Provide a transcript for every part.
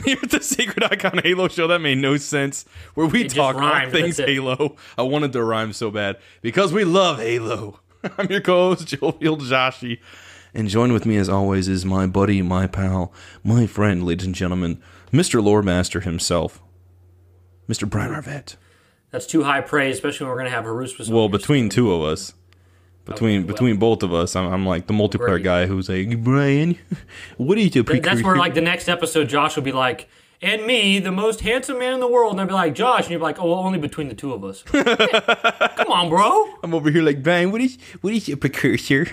Here at the Sacred Icon Halo show, that made no sense. Where we It talk all things. Halo. I wanted to rhyme so bad because we love Halo. I'm your co-host, Jovial Joshi. And joined with me as always is my buddy, my pal, my friend, ladies and gentlemen, Mr. Loremaster himself, Mr. Brian Arvett. That's too high praise, especially when we're going to have Haruspis. Well, between two of us, between Okay, well- between both of us, I'm, I'm like the multiplayer Great. guy who's like, Brian, what are you doing? Th- That's where, like, the next episode, Josh will be like, and me, the most handsome man in the world. And I'll be like, Josh. And you'll be like, oh, well, only between the two of us. Come on, bro. I'm over here like Brian. What is what is a precursor?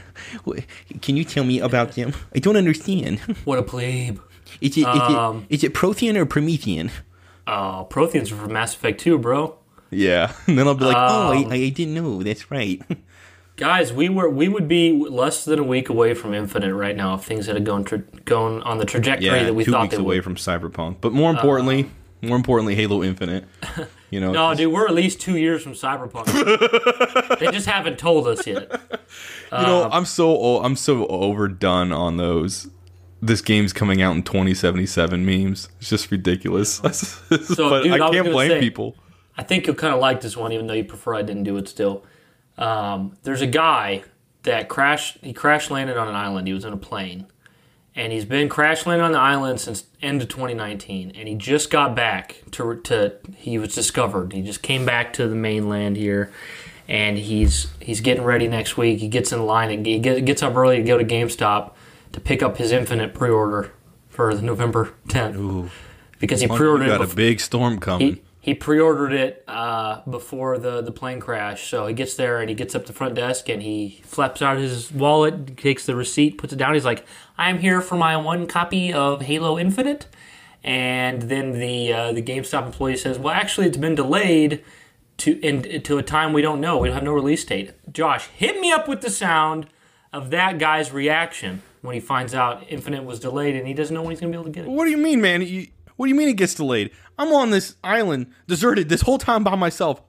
What, can you tell me about them? I don't understand. What a plebe. Is it is Um, it is it Prothean or Promethean? Oh, Protheans are from Mass Effect 2, bro. Yeah, and then I'll be like, oh, Um, I, I didn't know. That's right. Guys, we were we would be less than a week away from Infinite right now if things had gone tra- gone on the trajectory yeah, that we two thought weeks they away would. from Cyberpunk, but more importantly, more importantly, Halo Infinite. You know, No, dude, we're at least two years from Cyberpunk. they just haven't told us yet. you know, um, I'm so o- I'm so overdone on those. This game's coming out in 2077 memes. It's just ridiculous. but dude, I I can't blame say- people. I think you'll kind of like this one, even though you prefer I didn't do it still. Um, there's a guy that crashed. He crash landed on an island. He was in a plane, and he's been crash landing on the island since end of 2019. And he just got back to to. He was discovered. He just came back to the mainland here, and he's he's getting ready next week. He gets in line and he gets up early to go to GameStop to pick up his Infinite pre-order for the November 10th. Because he pre-ordered it got a big storm coming. he he pre-ordered it uh, before the the plane crash. So he gets there and he gets up the front desk and he flaps out his wallet, takes the receipt, puts it down. He's like, "I'm here for my one copy of Halo Infinite." And then the uh, the GameStop employee says, "Well, actually, it's been delayed to in, to a time we don't know. We don't have no release date." Josh, hit me up with the sound of that guy's reaction when he finds out Infinite was delayed and he doesn't know when he's going to be able to get it. What do you mean, man? You, what do you mean it gets delayed? I'm on this island, deserted this whole time by myself.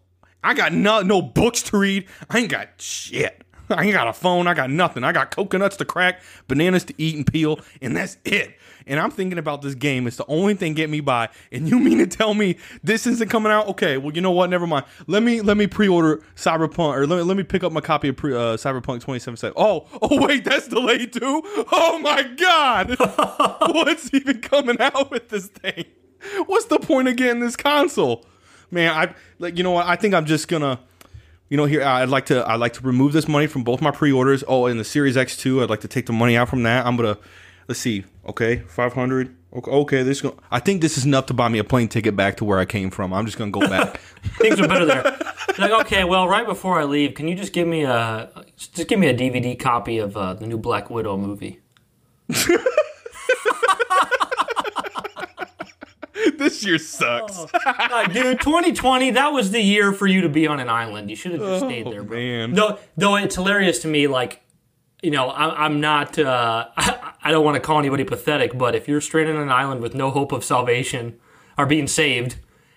I got no, no books to read. I ain't got shit. I ain't got a phone. I got nothing. I got coconuts to crack, bananas to eat and peel, and that's it. And I'm thinking about this game. It's the only thing get me by. And you mean to tell me this isn't coming out? Okay, well you know what? Never mind. Let me let me pre-order Cyberpunk or let me let me pick up my copy of pre, uh, Cyberpunk 2077. Oh oh wait, that's delayed too. Oh my god, what's even coming out with this thing? What's the point of getting this console? Man, I like you know what? I think I'm just gonna you know here I'd like to I'd like to remove this money from both my pre-orders. Oh, and the Series X2, I'd like to take the money out from that. I'm gonna let's see. Okay, 500. Okay, okay this is gonna, I think this is enough to buy me a plane ticket back to where I came from. I'm just gonna go back. things are better there. like, okay, well, right before I leave, can you just give me a just give me a DVD copy of uh, the new Black Widow movie? this year sucks. Like, dude, 2020, that was the year for you to be on an island. You should have just stayed there, bro. Oh, man. Though, though it's hilarious to me. Like, you know, I, I'm not. Uh, I, I don't want to call anybody pathetic, but if you're stranded on an island with no hope of salvation or being saved,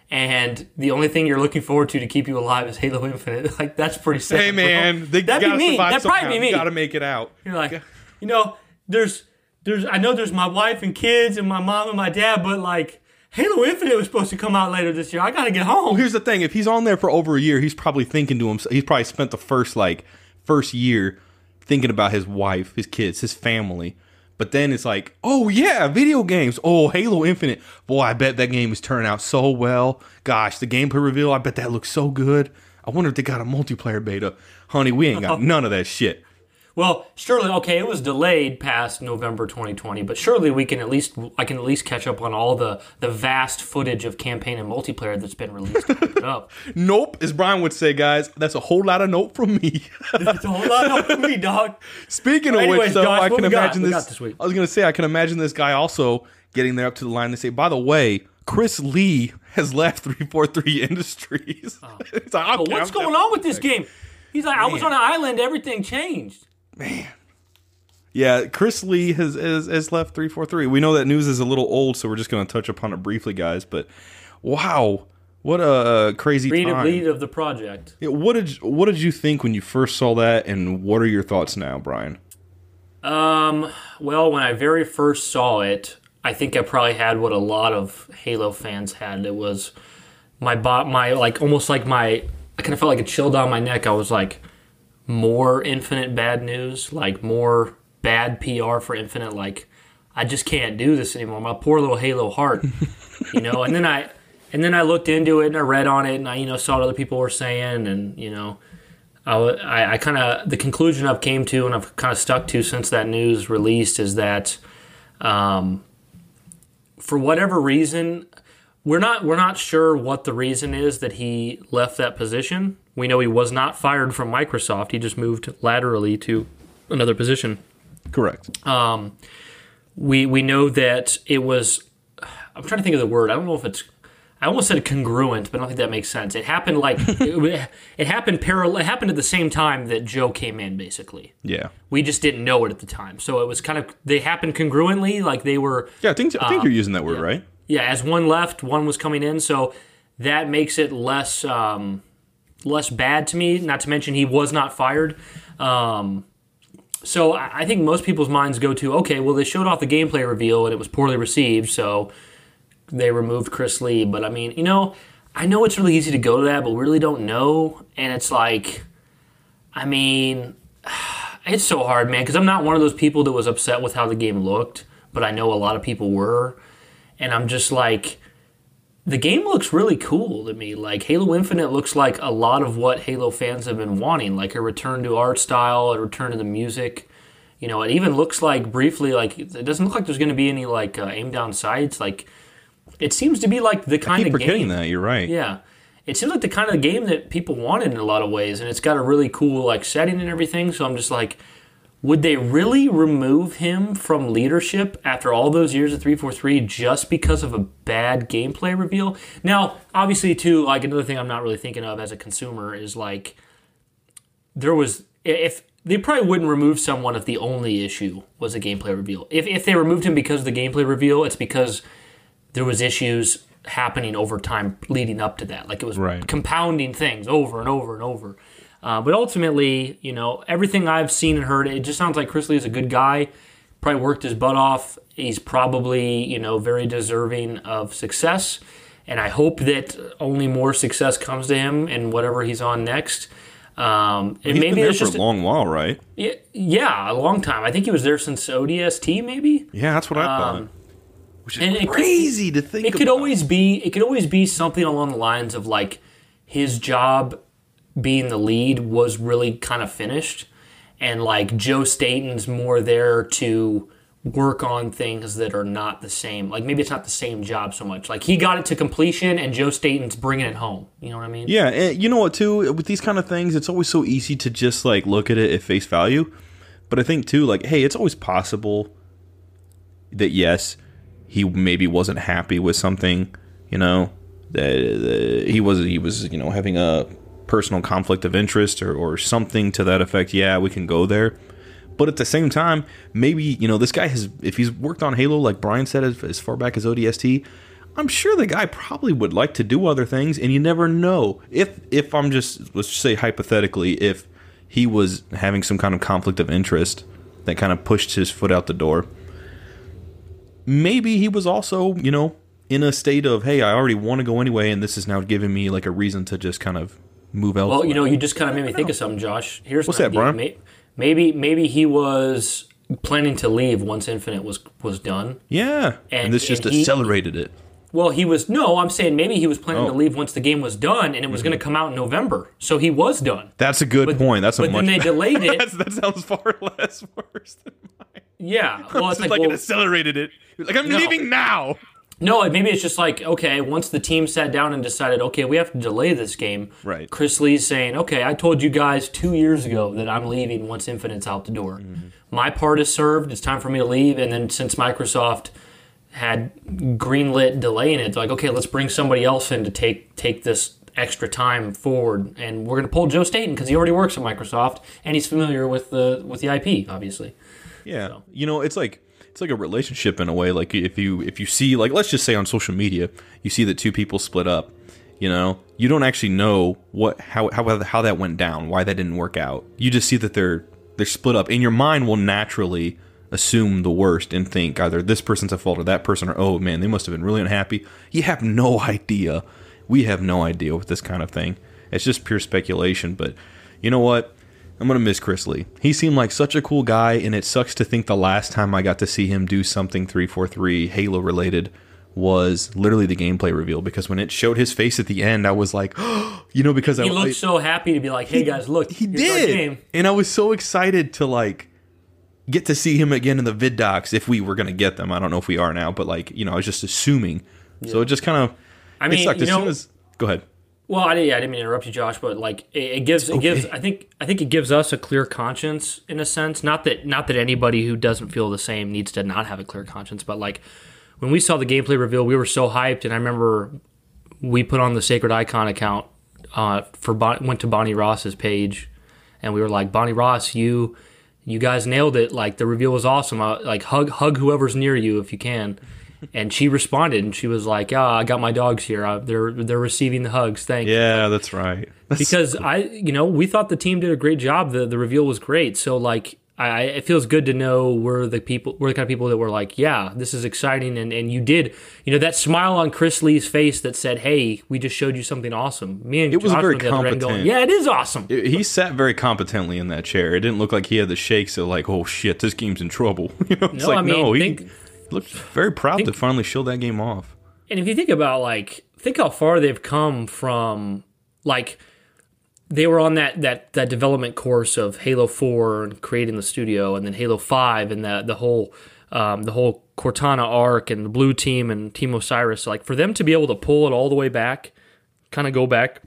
and the only thing you're looking forward to to keep you alive is Halo Infinite, like that's pretty sad. Hey man, they that'd be me. That'd somehow. probably be me. You gotta make it out. You're like, you know, there's there's I know there's my wife and kids and my mom and my dad, but like Halo Infinite was supposed to come out later this year. I gotta get home. Here's the thing: if he's on there for over a year, he's probably thinking to himself. He's probably spent the first like first year thinking about his wife, his kids, his family. But then it's like, oh yeah, video games. Oh, Halo Infinite. Boy, I bet that game is turning out so well. Gosh, the gameplay reveal. I bet that looks so good. I wonder if they got a multiplayer beta. Honey, we ain't got none of that shit. Well, surely, okay, it was delayed past November 2020, but surely we can at least I can at least catch up on all the the vast footage of campaign and multiplayer that's been released. up. Nope, as Brian would say, guys, that's a whole lot of nope from me. It's a whole lot of me, dog. Speaking of Anyways, which, though, Josh, I can imagine this. this. I was gonna say I can imagine this guy also getting there up to the line. They say, by the way, Chris Lee has left three four three Industries. Oh. It's like, But what's going on with this game? He's like, I was on an island, everything changed. Yeah, Chris Lee has, has has left three four three. We know that news is a little old, so we're just gonna touch upon it briefly, guys. But wow, what a crazy Creative time! lead of the project. Yeah, what did what did you think when you first saw that, and what are your thoughts now, Brian? Um, well, when I very first saw it, I think I probably had what a lot of Halo fans had. It was my bot, my like almost like my. I kind of felt like a chill down my neck. I was like, more Infinite bad news, like more bad PR for Infinite. Like, I just can't do this anymore. My poor little Halo heart, you know. And then I, and then I looked into it and I read on it and I, you know, saw what other people were saying and you know. I, I kind of the conclusion I've came to and I've kind of stuck to since that news released is that, um, for whatever reason, we're not we're not sure what the reason is that he left that position. We know he was not fired from Microsoft. He just moved laterally to another position. Correct. Um, we we know that it was. I'm trying to think of the word. I don't know if it's. I almost said congruent, but I don't think that makes sense. It happened like it, it happened parallel. It happened at the same time that Joe came in, basically. yeah. We just didn't know it at the time, so it was kind of they happened congruently, like they were. Yeah, I think I Um, think you're using that word right. Yeah, as one left, one was coming in, so that makes it less um, less bad to me. Not to mention he was not fired. Um, so I think most people's minds go to okay, well they showed off the gameplay reveal and it was poorly received, so they removed Chris Lee. But I mean, you know, I know it's really easy to go to that, but we really don't know, and it's like, I mean, it's so hard, man, because I'm not one of those people that was upset with how the game looked, but I know a lot of people were, and I'm just like. The game looks really cool to me. Like Halo Infinite looks like a lot of what Halo fans have been wanting, like a return to art style, a return to the music. You know, it even looks like briefly like it doesn't look like there's going to be any like uh, aim down sights. Like it seems to be like the kind Keep of forgetting game. that. You're right. Yeah. It seems like the kind of game that people wanted in a lot of ways, and it's got a really cool like setting and everything. So I'm just like, would they really remove him from leadership after all those years of 343 just because of a bad gameplay reveal? Now, obviously, too, like another thing I'm not really thinking of as a consumer is like, there was if they probably wouldn't remove someone if the only issue was a gameplay reveal. If if they removed him because of the gameplay reveal, it's because there was issues happening over time leading up to that. Like it was Right. compounding things over and over and over. Uh, but ultimately, you know, everything I've seen and heard, it just sounds like Chris Lee is a good guy. Probably worked his butt off. He's probably, you know, very deserving of success. And I hope that only more success comes to him in whatever he's on next. Um, and He's maybe been there it's for a long while, right? yeah, yeah, a long time. I think he was there since ODST, maybe. Yeah, that's what I thought. Which is Um, and it could- crazy to think. It could always be. It could always be something along the lines of like his job being the lead was really kind of finished, and like Joe Staten's more there to work on things that are not the same. Like maybe it's not the same job so much. Like he got it to completion, and Joe Staten's bringing it home. You know what I mean? Yeah, and you know what too? With these kind of things, it's always so easy to just like look at it at face value. But I think too, like, hey, it's always possible that yes, he maybe wasn't happy with something. You know, that, that he was he was you know having a personal conflict of interest or or something to that effect. Yeah, we can go there. But at the same time, maybe you know this guy has if he's worked on Halo like Brian said as, as far back as ODST, I'm sure the guy probably would like to do other things, and you never know if if I'm just let's just say hypothetically if he was having some kind of conflict of interest that kind of pushed his foot out the door. Maybe he was also, you know, in a state of, hey, I already want to go anyway, and this is now giving me like a reason to just kind of move elsewhere. Well, you know, you just kind of made me think of something, Josh. Here's What's an that, idea. Brian? May- Maybe maybe he was planning to leave once Infinite was was done. yeah, and, And- this just and he- accelerated it. Well, he was no. I'm saying maybe he was planning Oh. to leave once the game was done, and it was going to mm-hmm. come out in November. So he was done. That's a good point. That's a But much. then they delayed it. That's, that sounds far less worse than mine. yeah. Well, It's it's like, like, well, it accelerated it. Like I'm No. leaving now. No. Maybe it's just like okay. Once the team sat down and decided, okay, we have to delay this game. Right. Chris Lee's saying, okay, I told you guys two years ago that I'm leaving once Infinite's out the door. Mm-hmm. My part is served. It's time for me to leave. And then since Microsoft had greenlit delaying it, they're like, okay, let's bring somebody else in to take take this extra time forward, and we're going to pull Joe Staten because he already works at Microsoft and he's familiar with the with the IP, obviously. Yeah, you know, it's like it's like a relationship in a way. Like if you if you see like let's just say on social media, you see that two people split up. You know, you don't actually know what how how how that went down, why that didn't work out. You just see that they're they're split up, and your mind will naturally assume the worst and think either this person's at fault or that person, or oh man, they must have been really unhappy. You have no idea. We have no idea with this kind of thing. It's just pure speculation. But you know what? I'm gonna miss Chris Lee. He seemed like such a cool guy, and it sucks to think the last time I got to see him do something 343 Halo related was literally the gameplay reveal. Because when it showed his face at the end, I was like, you know, because I He looked I- so happy to be like, "Hey guys, look, he did, game." and I was so excited to like get to see him again in the vid docs if we were gonna get them. I don't know if we are now, but like you know, I was just assuming. So it just kind of I mean, it sucked. you As know, soon as go ahead. Well, I, yeah, I didn't mean to interrupt you, Josh, but like it, it gives it gives I think I think it gives us a clear conscience in a sense. Not that not that anybody who doesn't feel the same needs to not have a clear conscience, but like when we saw the gameplay reveal, we were so hyped, and I remember we put on the Sacred Icon account uh, for bon- went to Bonnie Ross's page, and we were like, Bonnie Ross, you you guys nailed it. Like the reveal was awesome. Uh, like hug hug whoever's near you if you can. And she responded, and she was like, "Ah, I got my dogs here. Uh, they're they're receiving the hugs. Thank you." Yeah, that's right. That's Because I, you know, we thought the team did a great job. The the reveal was great. So like, I it feels good to know we're the people, we're the kind of people that were like, yeah, this is exciting, and and you did, you know, that smile on Chris Lee's face that said, hey, we just showed you something awesome. Me and It was Josh very the competent. Going, yeah, it is awesome. he sat very competently in that chair. It didn't look like he had the shakes of like, oh shit, this game's in trouble. You know, it's No, like I mean, no, he think- looked very proud to finally show that game off. And if you think about like think how far they've come from like they were on that that that development course of Halo 4 and creating the studio and then Halo 5 and the the whole um, the whole Cortana arc and the blue team and Team Osiris like for them to be able to pull it all the way back kind of go back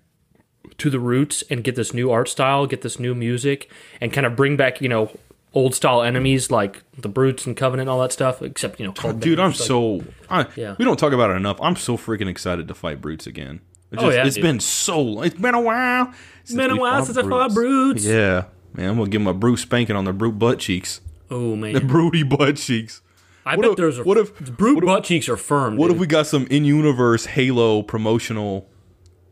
to the roots and get this new art style, get this new music and kind of bring back, you know, old style enemies like the Brutes and Covenant and all that stuff except, you know, called Dude, I'm like- so I, Yeah. we don't talk about it enough. I'm so freaking excited to fight brutes again. It's Oh, just- yeah, it's dude. been so it's been a while. It's been a while since I fought brutes. Yeah, man, I'm gonna give him a brute spanking on the brute butt cheeks, Oh man. the broody butt cheeks. I What bet if- there's a what if- brute butt cheeks are firm. What dude. if we got some in-universe Halo promotional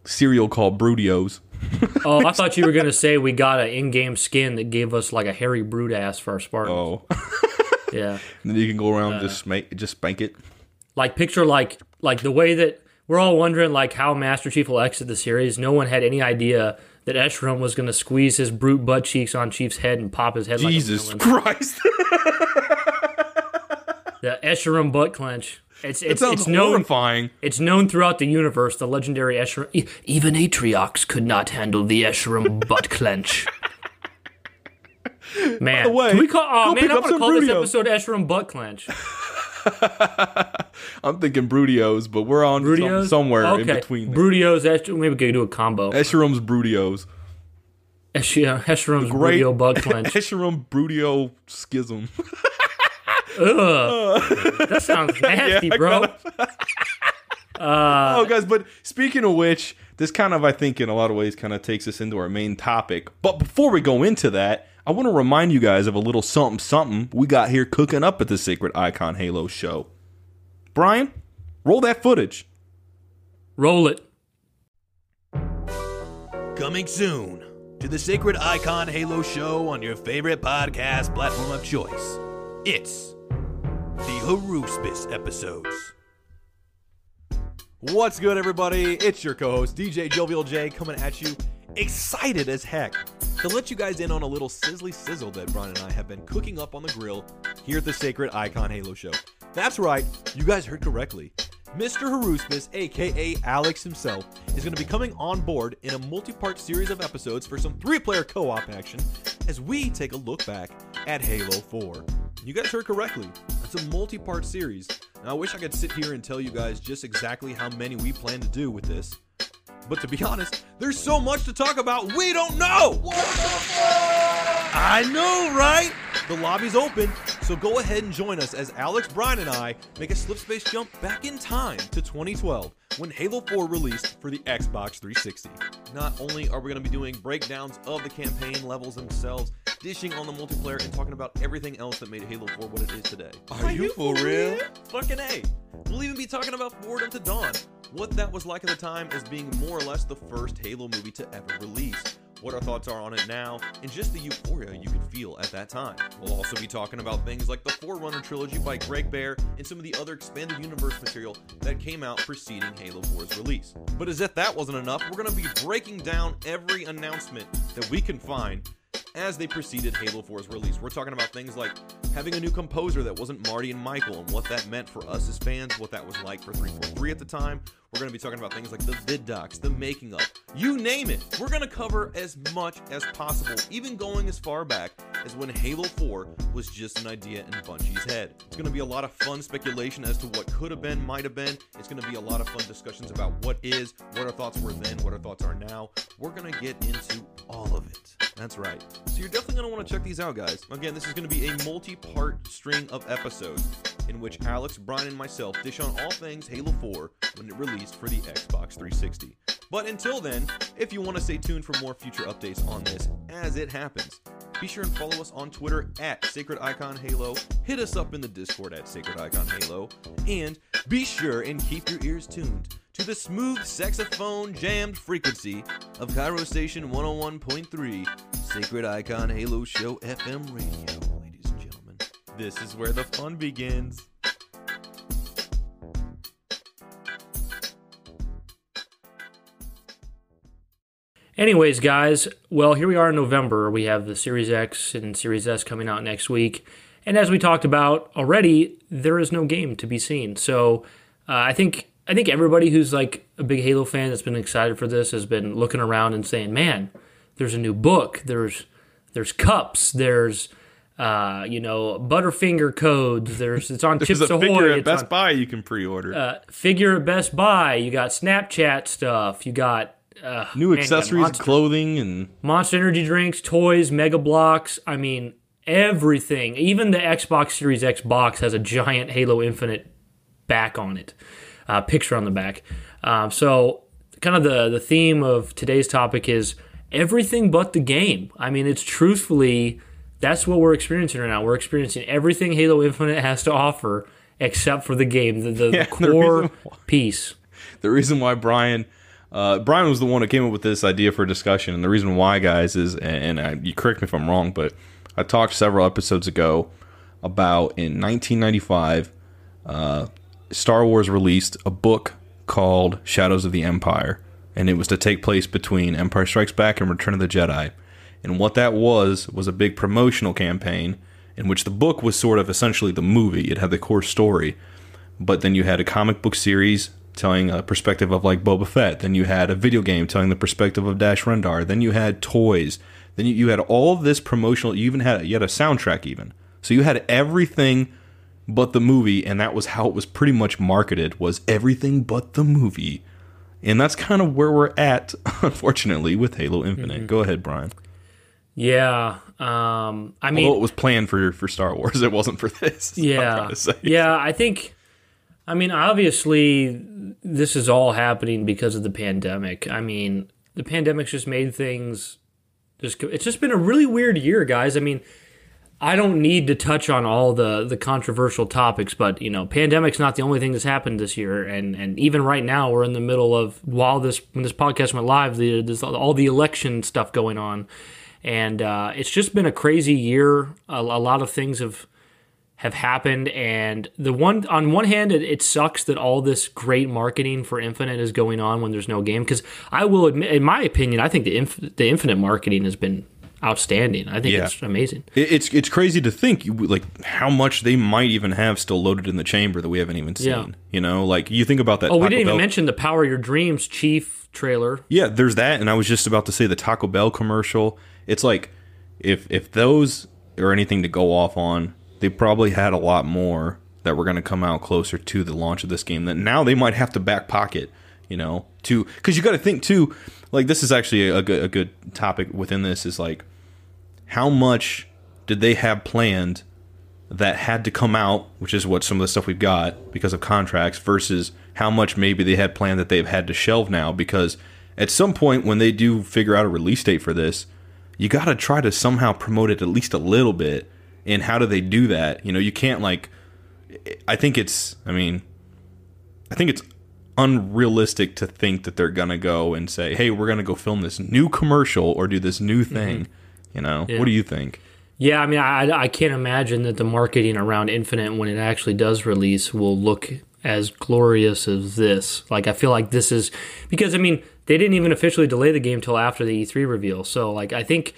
cereal called Brutios? Oh, I thought you were gonna say we got an in-game skin that gave us like a hairy brute ass for our Spartans. Oh, Yeah, and then you can go around Uh. and just spank, just spank it. like picture like like the way that we're all wondering like how Master Chief will exit the series. No one had any idea that Escharum was gonna squeeze his brute butt cheeks on Chief's head and pop his head Jesus like. Christ, The Escharum butt clench. It's it it's sounds it's known horrifying. it's known throughout the universe. The legendary Escharum. E- Even Atriox could not handle the Escharum butt clench. Man, the way, can we call? Oh man, I up want to some call this Brutios. episode Escharum butt clench. I'm thinking Brutios, but we're on some- somewhere okay. in between. there. Brutios, Esh- maybe we could do a combo. Escharum's Brutios. Esh- Great. Brutio butt clench. Escherum Brutio schism. That sounds nasty, I bro. Uh, oh, guys, but speaking of which, this kind of, I think, in a lot of ways, kind of takes us into our main topic. But before we go into that, I want to remind you guys of a little something something we got here cooking up at the Sacred Icon Halo show. Brian, roll that footage. Roll it. Coming soon to the Sacred Icon Halo show on your favorite podcast platform of choice. It's the Haruspis episodes. What's good, everybody? It's your co host, DJ Jovial J, coming at you, excited as heck to let you guys in on a little sizzly sizzle that Brian and I have been cooking up on the grill here at the Sacred Icon Halo Show. That's right, you guys heard correctly. Mr. Haruspis, aka Alex himself, is going to be coming on board in a multi part series of episodes for some three player co op action as we take a look back at Halo 4. You guys heard correctly, it's a multi part series. and I wish I could sit here and tell you guys just exactly how many we plan to do with this. But to be honest, there's so much to talk about, we don't know! I know, right? The lobby's open, so go ahead and join us as Alex, Brian, and I make a slip space jump back in time to 2012 when Halo 4 released for the Xbox 360. Not only are we going to be doing breakdowns of the campaign levels themselves, dishing on the multiplayer, and talking about everything else that made Halo 4 what it is today. Are you for real? Fucking A. We'll even be talking about Forward Unto Dawn, what that was like at the time as being more or less the first Halo movie to ever release what our thoughts are on it now, and just the euphoria you could feel at that time. We'll also be talking about things like the Forerunner trilogy by Greg Bear and some of the other expanded universe material that came out preceding Halo 4's release. But as if that wasn't enough, we're going to be breaking down every announcement that we can find as they preceded Halo 4's release. We're talking about things like having a new composer that wasn't Marty and Michael and what that meant for us as fans, what that was like for 343 at the time. We're going to be talking about things like the vid docs, the making of, you name it. We're going to cover as much as possible, even going as far back as when Halo 4 was just an idea in Bungie's head. It's going to be a lot of fun speculation as to what could have been, might have been. It's going to be a lot of fun discussions about what is, what our thoughts were then, what our thoughts are now. We're going to get into all of it. That's right. So you're definitely going to want to check these out, guys. Again, this is going to be a multi part string of episodes in which Alex, Brian, and myself dish on all things Halo 4 when it released for the Xbox 360. But until then, if you want to stay tuned for more future updates on this as it happens, be sure and follow us on Twitter at Sacred Icon Halo, hit us up in the Discord at Sacred Icon Halo, and be sure and keep your ears tuned to the smooth saxophone jammed frequency of Cairo Station 101.3, Sacred Icon Halo Show FM radio, ladies and gentlemen. This is where the fun begins. Anyways, guys, well, here we are in November. We have the Series X and Series S coming out next week. And as we talked about already, there is no game to be seen. So uh, I think I think everybody who's like a big Halo fan that's been excited for this has been looking around and saying, "Man, there's a new book. There's there's cups. There's uh, you know Butterfinger codes. There's it's on There's Chips a Ahoy. figure at it's Best on- Buy you can pre-order. uh, figure at Best Buy. You got Snapchat stuff. You got uh, New man, accessories, Monster, clothing, and Monster Energy drinks, toys, Mega Bloks. I mean everything. Even the Xbox Series X box has a giant Halo Infinite back on it, uh, picture on the back. Um, so kind of the the theme of today's topic is everything but the game. I mean, it's truthfully that's what we're experiencing right now. We're experiencing everything Halo Infinite has to offer except for the game, the, the, Yeah, the the core why- piece. the reason why Brian uh, Brian was the one who came up with this idea for discussion, and the reason why, guys, is and I, you correct me if I'm wrong, but I talked several episodes ago about in 1995, uh, Star Wars released a book called Shadows of the Empire, and it was to take place between Empire Strikes Back and Return of the Jedi. And what that was was a big promotional campaign in which the book was sort of essentially the movie. It had the core story, but then you had a comic book series telling a perspective of like Boba Fett. Then you had a video game telling the perspective of Dash Rendar. Then you had toys. Then you, you had all this promotional. You even had you had a soundtrack even. So you had everything but the movie, and that was how it was pretty much marketed. Was everything but the movie, and that's kind of where we're at, unfortunately, with Halo Infinite. Go ahead, Brian. Yeah. Um, I mean, Although it was planned for for Star Wars, it wasn't for this. yeah yeah i think i mean obviously this is all happening because of the pandemic. I mean the pandemic's just made things just it's just been a really weird year guys. I mean I don't need to touch on all the the controversial topics, but you know, pandemic's not the only thing that's happened this year, and and even right now, we're in the middle of while this when this podcast went live, the, there's all the election stuff going on, and uh, it's just been a crazy year. A, a lot of things have have happened, and the one on one hand, it, it sucks that all this great marketing for Infinite is going on when there's no game. Because I will admit, in my opinion, I think the inf- the Infinite marketing has been outstanding. I think Yeah. it's amazing. It- It's it's crazy to think like how much they might even have still loaded in the chamber that we haven't even seen. Yeah. You know, like you think about that. Oh, we didn't even mention the Power Your Dreams Chief trailer. Yeah, there's that, and I was just about to say the Taco Bell commercial. It's like if if those are anything to go off on, they probably had a lot more that were going to come out closer to the launch of this game. That now they might have to back pocket, you know, to because you got to think too. Like this is actually a good a good topic within this is like how much did they have planned that had to come out, which is what some of the stuff we've got because of contracts, versus how much maybe they had planned that they've had to shelve now because at some point when they do figure out a release date for this, you got to try to somehow promote it at least a little bit. And how do they do that? You know, you can't like. I think it's. I mean, I think it's unrealistic to think that they're gonna go and say, "Hey, we're gonna go film this new commercial or do this new mm-hmm. thing." You know, what do you think? Yeah, I mean, I, I can't imagine that the marketing around Infinite when it actually does release will look as glorious as this. Like, I feel like this is because I mean they didn't even officially delay the game till after the E3 reveal. So, like, I think.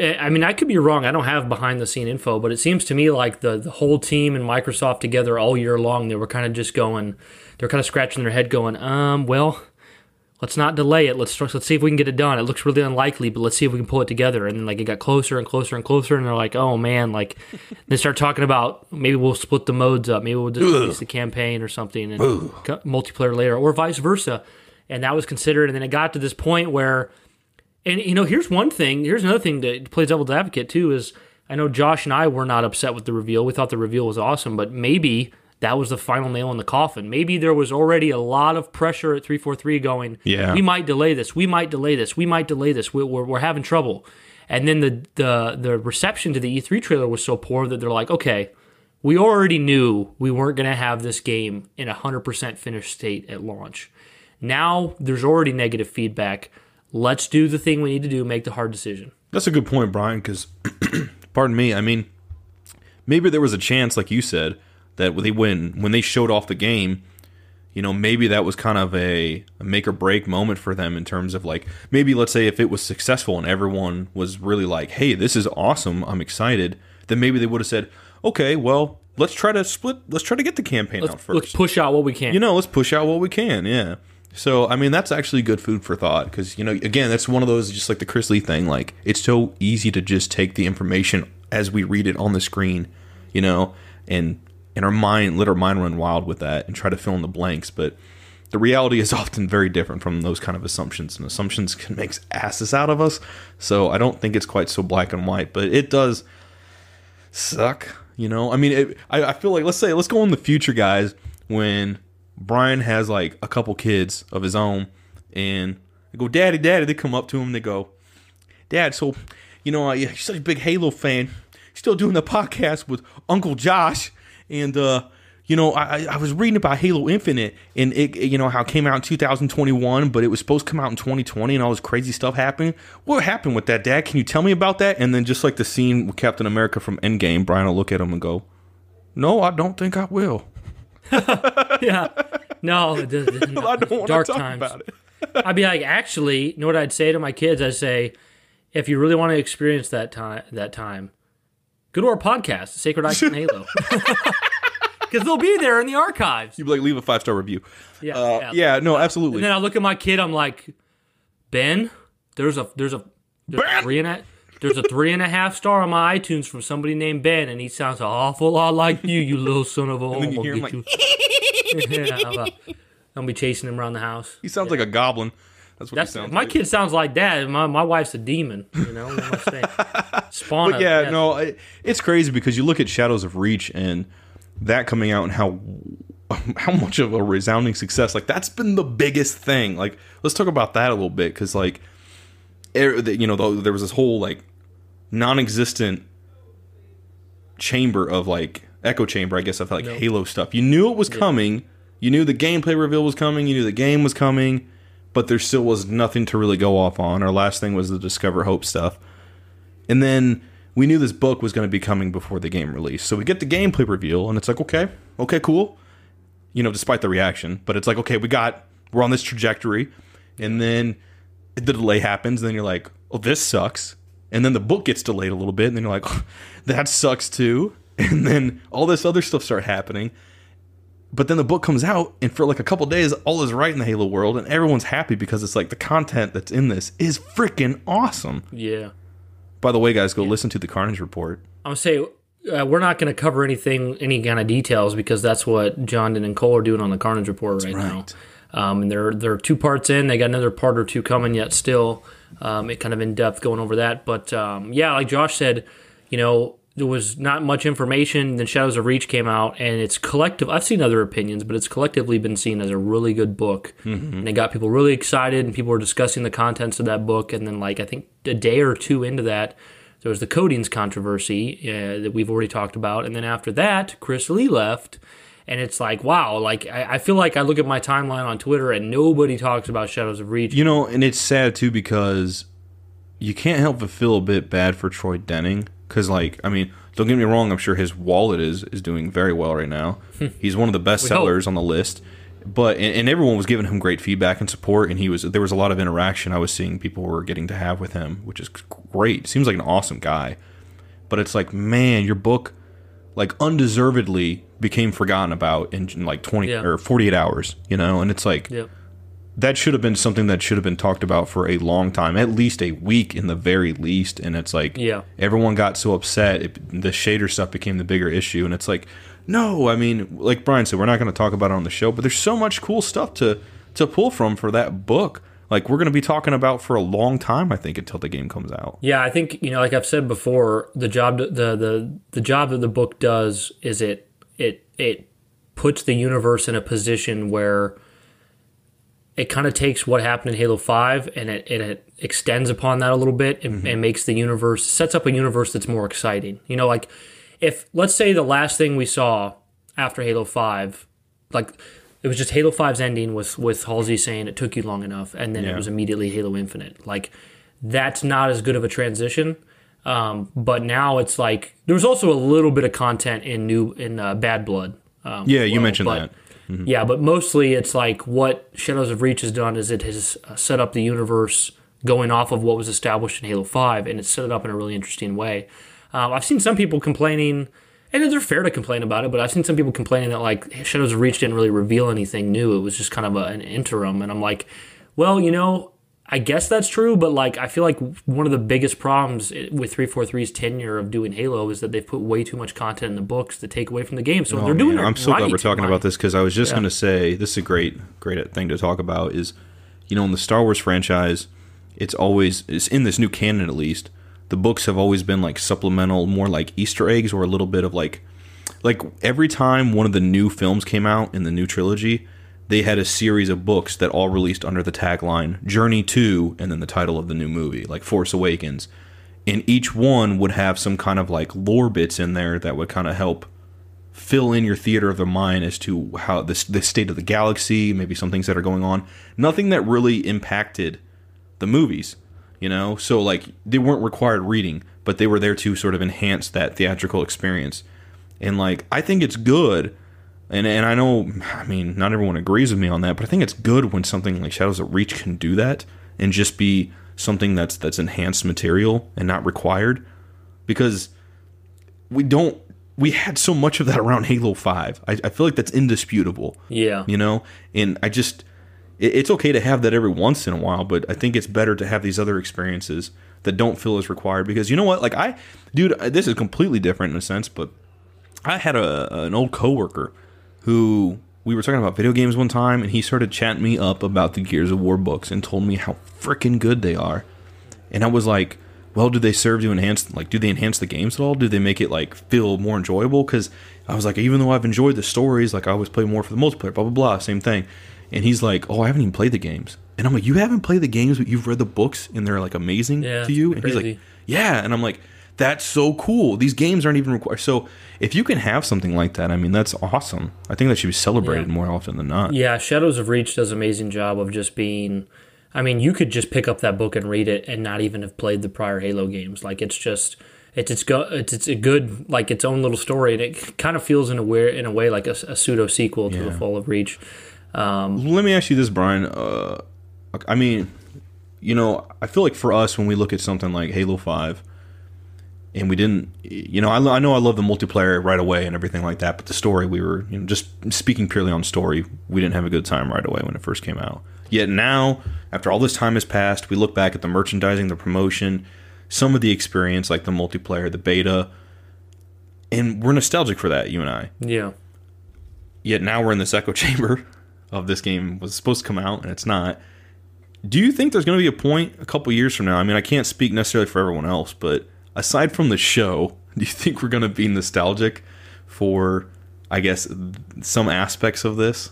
I mean, I could be wrong. I don't have behind the scene info, but it seems to me like the, the whole team and Microsoft together all year long, they were kind of just going, they're kind of scratching their head, going, um, well, let's not delay it. Let's let's see if we can get it done. It looks really unlikely, but let's see if we can pull it together. And then like it got closer and closer and closer, and they're like, oh man, like they start talking about maybe we'll split the modes up, maybe we'll just release the campaign or something and multiplayer later, or vice versa. And that was considered, and then it got to this point where, and you know, here's one thing. Here's another thing to play devil's advocate too is I know Josh and I were not upset with the reveal. We thought the reveal was awesome, but maybe. That was the final nail in the coffin. Maybe there was already a lot of pressure at 343 going, Yeah. we might delay this. We might delay this. We might delay this. We, we're, we're having trouble. And then the, the the reception to the E3 trailer was so poor that they're like, okay, we already knew we weren't going to have this game in a 100% finished state at launch. Now there's already negative feedback. Let's do the thing we need to do, make the hard decision. That's a good point, Brian. Because, pardon me, I mean, maybe there was a chance, like you said, that they when when they showed off the game, you know, maybe that was kind of a, a make or break moment for them in terms of like maybe let's say if it was successful and everyone was really like, "Hey, this is awesome! I'm excited," then maybe they would have said, "Okay, well, let's try to split. Let's try to get the campaign out 1st Let's push out what we can. you know, let's push out what we can. Yeah. So, I mean, that's actually good food for thought because, you know, again, that's one of those, just like the Chris Lee thing. Like, it's so easy to just take the information as we read it on the screen, you know, and and our mind, let our mind run wild with that and try to fill in the blanks. But the reality is often very different from those kind of assumptions, and assumptions can make asses out of us. So, I don't think it's quite so black and white, but it does suck. You know, I mean, it, I, I feel like let's say let's go in the future, guys, when Brian has like a couple kids of his own, and they go, "Daddy, Daddy," they come up to him, they go, "Dad, so you know, uh, you're such a big Halo fan, still doing the podcast with Uncle Josh, and uh." You know, I, I- I was reading about Halo Infinite and it, you know, how it came out in 2021, but it was supposed to come out in 2020 and all this crazy stuff happened. What happened with that, Dad? Can you tell me about that? And then just like the scene with Captain America from Endgame, Brian will look at him and go, No, I don't think I will. yeah. No, it does- it- I don't want dark to talk times. about it. I'd be like, actually, you know what I'd say to my kids? I'd say, if you really want to experience that time, that time, go to our podcast, Sacred Icon Halo, because they'll be there in the archives. You'd be like, leave a five star review. Yeah, Uh, yeah, no, absolutely. And then I look at my kid. I'm like, Ben, there's a there's a there's Ben! a there's a three and a half star on my iTunes from somebody named Ben, and he sounds an awful lot like you, you little son of a. then I'm you gonna hear him get you. yeah, I'm, uh, I'm be chasing him around the house. He sounds like a goblin. That's what That's he sounds like. my like. kid sounds like that. My my wife's a demon. You know, what am I saying? Spawn. But yeah, no, it, it's crazy because you look at Shadows of Reach and that coming out and how how much of a resounding success. Like that's been the biggest thing. Like let's talk about that a little bit because like er, you know the, there was this whole like non-existent chamber of like echo chamber, I guess, of like Halo stuff. You knew it was coming. You knew the gameplay reveal was coming. You knew the game was coming, but there still was nothing to really go off on. Our last thing was the Discover Hope stuff, and then we knew this book was going to be coming before the game release. So we get the gameplay reveal, and it's like, okay, okay, cool. You know, despite the reaction, but it's like, okay, we got we're on this trajectory, and then the delay happens, and then you're like, oh, this sucks. And then the book gets delayed a little bit, and then you're like, that sucks too. And then all this other stuff start happening. But then the book comes out, and for like a couple days, all is right in the Halo world, and everyone's happy because it's like the content that's in this is freaking awesome. Yeah. By the way, guys, go listen to the Carnage Report. I'm gonna say uh, we're not going to cover anything, any kind of details, because that's what John and Cole are doing on the Carnage Report right, now. right. Um, and they're they're two parts in. They got another part or two coming yet. Still, um, it kind of in depth going over that. But um, yeah, like Josh said, you know, there was not much information. Then Shadows of Reach came out, and it's collective. I've seen other opinions, but it's collectively been seen as a really good book, and it got people really excited, and people were discussing the contents of that book. And then, like I think a day or two into that, there was the Codings controversy uh, that we've already talked about, and then after that, Chris Lee left. And it's like, wow, like I, I feel like I look at my timeline on Twitter and nobody talks about Shadows of Reach. You know, and it's sad too because you can't help but feel a bit bad for Troy Denning because, like, I mean, don't get me wrong, I'm sure his wallet is is doing very well right now. Hmm. He's one of the best hope. sellers on the list. But and, and everyone was giving him great feedback and support, and he was there was a lot of interaction I was seeing people were getting to have with him, which is great. Seems like an awesome guy. But it's like, man, your book like undeservedly became forgotten about in, in like 20 Yeah. or 48 hours, you know? And it's like Yep. that should have been something that should have been talked about for a long time, at least a week in the very least. And it's like, Yeah. everyone got so upset. It, the shader stuff became the bigger issue. And it's like, no, I mean, like Brian said, we're not going to talk about it on the show, but there's so much cool stuff to, to pull from for that book. Like, we're going to be talking about for a long time, I think, until the game comes out. Yeah, I think you know, like I've said before, the job the the the job that the book does is it it it puts the universe in a position where it kind of takes what happened in Halo Five and it, and it extends upon that a little bit and, mm-hmm. and makes the universe sets up a universe that's more exciting. You know, like if let's say the last thing we saw after Halo Five, like it was just Halo 5's ending with with Halsey saying it took you long enough, and then it was immediately Halo Infinite. Like that's not as good of a transition. Um, but now it's like there was also a little bit of content in new in uh, Bad Blood. Um, Yeah, you mentioned but- that. Yeah, but mostly it's like what Shadows of Reach has done is it has uh, set up the universe going off of what was established in Halo Five, and it's set it up in a really interesting way. Um, I've seen some people complaining, and they're fair to complain about it, but I've seen some people complaining that like Shadows of Reach didn't really reveal anything new. It was just kind of a, an interim, and I'm like, well, you know, I guess that's true, but like I feel like one of the biggest problems with 343's tenure of doing Halo is that they've put way too much content in the books to take away from the game. So if they're doing Oh, Man, it I'm so glad we're talking about this because I was just going to say this is a great, great thing to talk about. Is you know in the Star Wars franchise, it's always it's in this new canon at least. The books have always been like supplemental, more like Easter eggs or a little bit of like, like every time one of the new films came out in the new trilogy, they had a series of books that all released under the tagline Journey to, and then the title of the new movie, like Force Awakens. And each one would have some kind of like lore bits in there that would kind of help fill in your theater of the mind as to how this the state of the galaxy, maybe some things that are going on. Nothing that really impacted the movies, you know. So like they weren't required reading, but they were there to sort of enhance that theatrical experience. And like I think it's good. And, and I know, I mean, not everyone agrees with me on that, but I think it's good when something like Shadows of Reach can do that and just be something that's that's enhanced material and not required, because we don't we had so much of that around Halo Five. I, I feel like that's indisputable. Yeah. You know, and I just it, it's okay to have that every once in a while, but I think it's better to have these other experiences that don't feel as required because you know what? Like I, dude, this is completely different in a sense, but I had a an old coworker who we were talking about video games one time, and he started chatting me up about the Gears of War books and told me how freaking good they are. And I was like, well, do they serve to enhance like do they enhance the games at all? Do they make it like feel more enjoyable? Because I was like, even though I've enjoyed the stories, like I always play more for the multiplayer, blah blah blah, same thing. And he's like, oh, I haven't even played the games. And I'm like, you haven't played the games, but you've read the books, and they're like amazing Yeah, to you. And he's like, yeah. And I'm like, That's so cool. These games aren't even required. So if you can have something like that, I mean, that's awesome. I think that should be celebrated Yeah. more often than not. Yeah, Shadows of Reach does an amazing job of just being. I mean, you could just pick up that book and read it and not even have played the prior Halo games. Like it's just it's it's go it's it's a good like its own little story, and it kind of feels in a way in a way like a, a pseudo sequel to the Fall of Reach. Let me ask you this, Brian. Uh, I mean, you know, I feel like for us, when we look at something like Halo 5, and we didn't, you know, I, I know I love the multiplayer right away and everything like that, but the story, we were, you know, just speaking purely on story, we didn't have a good time right away when it first came out. Yet now, after all this time has passed, we look back at the merchandising, the promotion, some of the experience, like the multiplayer, the beta, and we're nostalgic for that, you and I. Yeah, Yet now we're in this echo chamber of this game was supposed to come out and it's not. Do you think there's going to be a point a couple years from now? I mean, I can't speak necessarily for everyone else, but aside from the show, do you think we're going to be nostalgic for, I guess, some aspects of this?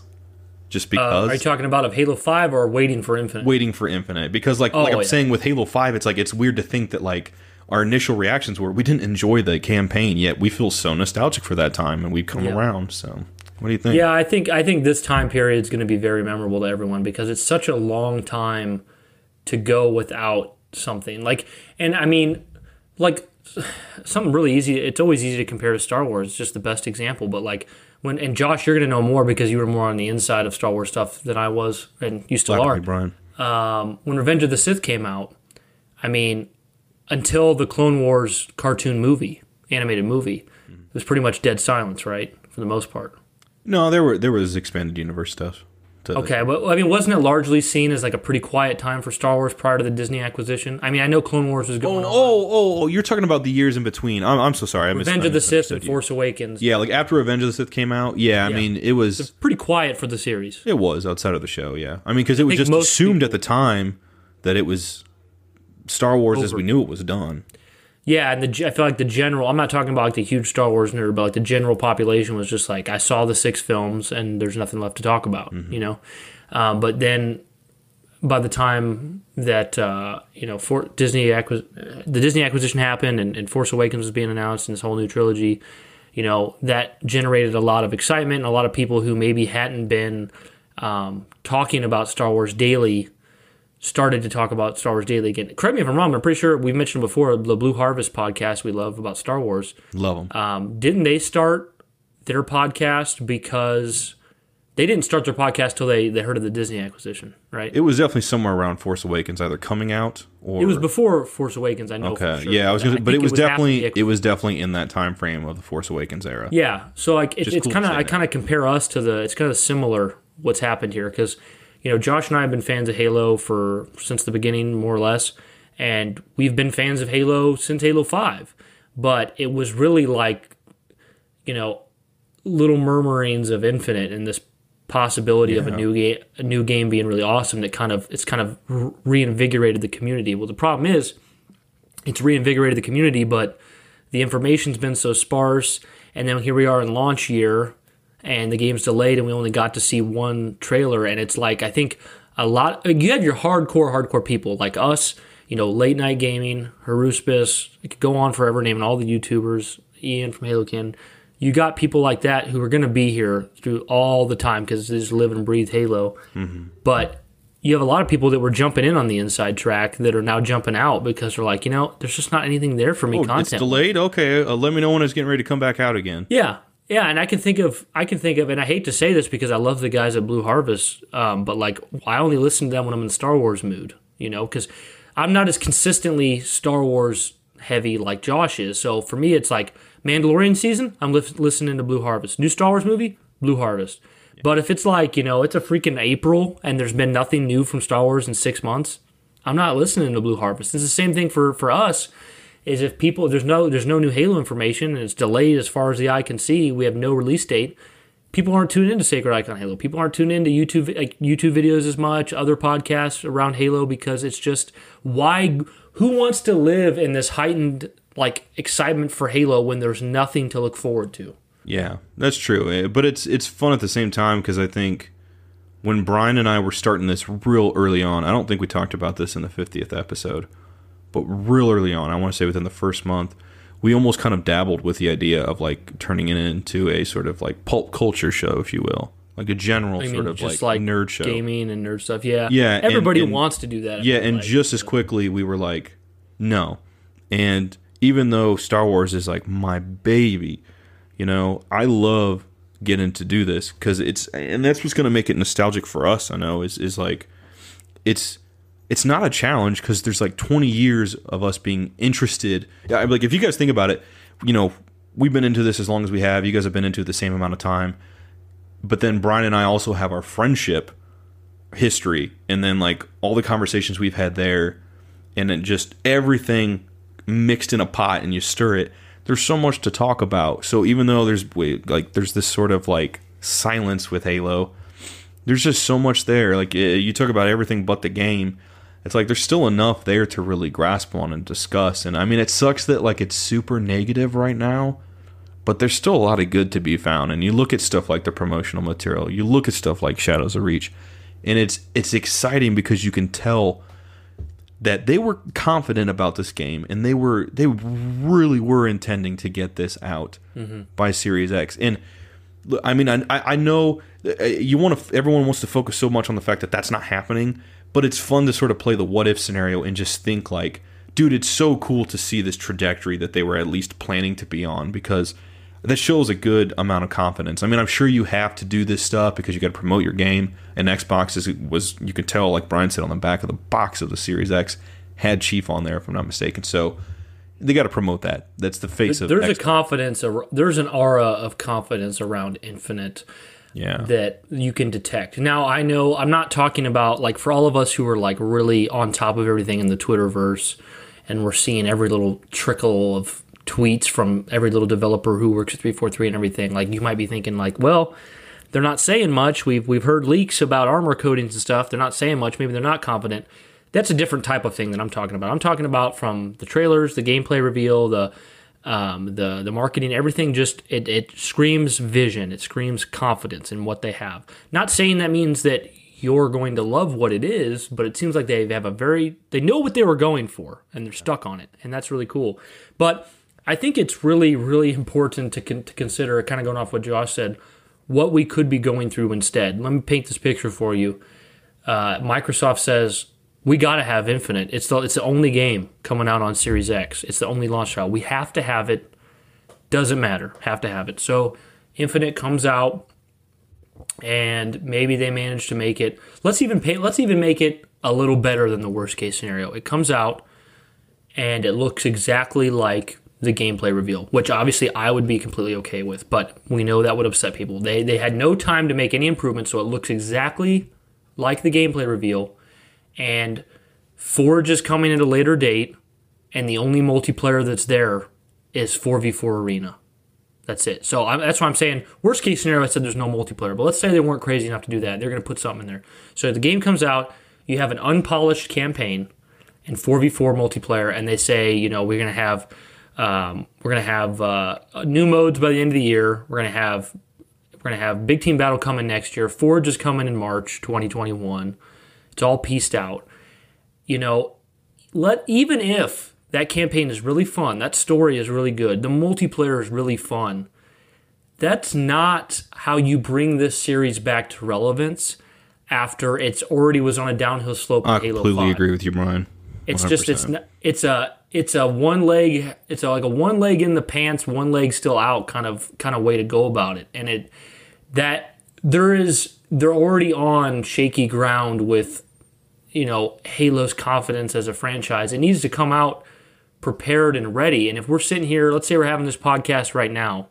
Just uh, because are you talking about of Halo Five or waiting for Infinite? waiting for Infinite? Because like Oh, like I'm yeah. saying with Halo Five, it's like it's weird to think that like our initial reactions were we didn't enjoy the campaign, yet we feel so nostalgic for that time and we've come Yeah. around. So, what do you think? Yeah, I think I think this time period is going to be very memorable to everyone because it's such a long time to go without something. Like, and I mean, like something really easy. It's always easy to compare to Star Wars. It's just the best example. But like when and Josh, you're going to know more because you were more on the inside of Star Wars stuff than I was, and you still are. Brian. Um, when Revenge of the Sith came out, I mean, until the Clone Wars cartoon movie, animated movie, it was pretty much dead silence, right, for the most part. No, there were there was expanded universe stuff. Okay, but I mean, wasn't it largely seen as like a pretty quiet time for Star Wars prior to the Disney acquisition? I mean, I know Clone Wars was Oh, going on. oh, oh, oh, you're talking about the years in between. I'm, I'm so sorry. I Revenge of the Sith and you. Force Awakens. Yeah, like after Revenge of the Sith came out. Yeah, I Yeah. mean, it was Pretty quiet for the series. it was outside of the show. Yeah, I mean, because it was just assumed at the time that it was Star Wars as we knew it was done. Yeah, and the I feel like the general. I'm not talking about like the huge Star Wars nerd, but like the general population was just like, I saw the six films and there's nothing left to talk about, you know. Um, but then by the time that uh, you know for Disney acquis- the Disney acquisition happened and, and Force Awakens was being announced and this whole new trilogy, you know that generated a lot of excitement and a lot of people who maybe hadn't been um, talking about Star Wars daily started to talk about Star Wars daily again. Correct me if I'm wrong. I'm pretty sure we've mentioned before the Blue Harvest podcast we love about Star Wars. Love them. Um, didn't they start their podcast because they didn't start their podcast till they, they heard of the Disney acquisition, right? it was definitely somewhere around Force Awakens, either coming out or It was before Force Awakens. I know. for Okay, sure. yeah, I was gonna, but think it was definitely it was definitely in that time frame of the Force Awakens era. Yeah, so like it, it's cool kind of I kind of compare us to the it's kind of similar what's happened here because you know Josh and I have been fans of Halo for since the beginning more or less, and we've been fans of Halo since Halo Five, but it was really like you know little murmurings of Infinite and this possibility of a new game a new game being really awesome that kind of it's kind of reinvigorated the community. Well, the problem is it's reinvigorated the community, but the information's been so sparse. And then here we are in launch year, and the game's delayed, and we only got to see one trailer. And it's like I think a lot. You have your hardcore, hardcore people like us. You know, late night gaming, Haruspis. It could go on forever, naming all the YouTubers. Ian from Halo Canon. You got people like that who are going to be here through all the time because they just live and breathe Halo. But you have a lot of people that were jumping in on the inside track that are now jumping out because they're like, you know, there's just not anything there for me Oh, it's content. delayed. Okay, uh, let me know when it's getting ready to come back out again. Yeah, yeah, and I can think of, I can think of, and I hate to say this because I love the guys at Blue Harvest, um, but like I only listen to them when I'm in Star Wars mood, you know, because I'm not as consistently Star Wars heavy like Josh is. So for me, it's like Mandalorian season, I'm li- listening to Blue Harvest. New Star Wars movie, Blue Harvest. But if it's like you know, it's a freaking April and there's been nothing new from Star Wars in six months, I'm not listening to Blue Harvest. It's the same thing for for us is if people there's no there's no new Halo information and it's delayed as far as the eye can see. We have no release date. People aren't tuned into Sacred Icon Halo. People aren't tuned into YouTube like YouTube videos as much, other podcasts around Halo because it's just why who wants to live in this heightened like excitement for Halo when there's nothing to look forward to. Yeah, that's true. Eh, But it's it's fun at the same time because I think when Brian and I were starting this real early on, I don't think we talked about this in the 50th episode, but real early on, I want to say within the first month, we almost kind of dabbled with the idea of like turning it into a sort of like pulp culture show, if you will, like a general I sort mean, of just like, like, nerd show. gaming and nerd stuff. Yeah, Yeah, Everybody and- wants to do that. Yeah, and like. just as quickly we were like, no. And even though Star Wars is like my baby, you know, I love getting to do this because it's and that's what's going to make it nostalgic for us. I know is is like it's it's not a challenge because there's like 20 years of us being interested. Like if you guys think about it, you know, we've been into this as long as we have. You guys have been into it the same amount of time. But then Brian and I also have our friendship history and then like all the conversations we've had there and then just everything mixed in a pot and you stir it there's so much to talk about so even though there's like there's this sort of like silence with halo there's just so much there like you talk about everything but the game it's like there's still enough there to really grasp on and discuss and i mean it sucks that like it's super negative right now but there's still a lot of good to be found and you look at stuff like the promotional material you look at stuff like shadows of reach and it's it's exciting because you can tell that they were confident about this game and they were they really were intending to get this out by Series X and I mean I I know uh, you want to everyone wants to focus so much on the fact that that's not happening but it's fun to sort of play the what if scenario and just think like dude it's so cool to see this trajectory that they were at least planning to be on because that shows a good amount of confidence. I mean, I'm sure you have to do this stuff because you got to promote your game. And Xbox is was you could tell, like Brian said, on the back of the box of the Series X had Chief on there, if I'm not mistaken. So they got to promote that. That's the face of there's a confidence. There's an aura of confidence around Infinite yeah. that you can detect. Now, I know I'm not talking about like for all of us who are like really on top of everything in the Twitterverse, and we're seeing every little trickle of tweets from every little developer who works at 343 and everything. Like you might be thinking like, well, they're not saying much. We've we've heard leaks about armor coatings and stuff. They're not saying much. Maybe they're not confident. That's a different type of thing that I'm talking about. I'm talking about from the trailers, the gameplay reveal, the um, the the marketing, everything. Just it it screams vision. It screams confidence in what they have. Not saying that means that you're going to love what it is, but it seems like they have a very they know what they were going for and they're stuck on it, and that's really cool. But I think it's really really important to con- to consider, kind of going off what Josh said, what we could be going through instead. Let me paint this picture for you. Uh, Microsoft says we got to have Infinite. It's the it's the only game coming out on Series X. It's the only launch title. We have to have it. Doesn't matter. Have to have it. So Infinite comes out, and maybe they manage to make it. Let's even pay. Let's even make it a little better than the worst case scenario. It comes out, and it looks exactly like the gameplay reveal, which obviously I would be completely okay with. But we know that would upset people. They they had no time to make any improvements, so it looks exactly like the gameplay reveal and Forge is coming at a later date, and the only multiplayer that's there is 4v4 Arena. That's it. So I, that's why I'm saying worst case scenario. I said there's no multiplayer, but let's say they weren't crazy enough to do that. They're going to put something in there. So the game comes out, you have an unpolished campaign and 4v4 multiplayer, and they say you know we're going to have um, we're going to have uh, new modes by the end of the year. We're going to have we're going to have big team battle coming next year. Forge is coming in March 2021. It's all pieced out. You know, let even if that campaign is really fun, that story is really good, the multiplayer is really fun. That's not how you bring this series back to relevance after it's already was on a downhill slope I Halo completely 5. agree with you, Brian. It's just it's not, it's a it's a one leg it's a, like a one leg in the pants, one leg still out kind of kind of way to go about it. And it that there is they're already on shaky ground with you know Halo's confidence as a franchise. It needs to come out prepared and ready. And if we're sitting here, let's say we're having this podcast right now,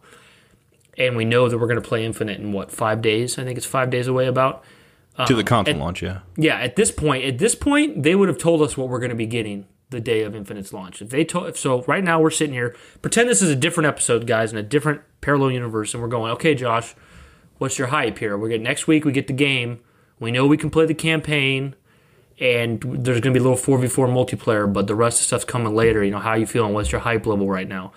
and we know that we're going to play Infinite in what five days? I think it's five days away. About to the um, console launch, yeah. yeah, at this point, at this point, they would have told us what we're going to be getting the day of Infinite's launch. If they told, so right now we're sitting here, pretend this is a different episode, guys, in a different parallel universe, and we're going, okay, Josh, what's your hype here? We get next week, we get the game. We know we can play the campaign, and there's going to be a little four v four multiplayer, but the rest of the stuff's coming later. You know, how you feeling? What's your hype level right now?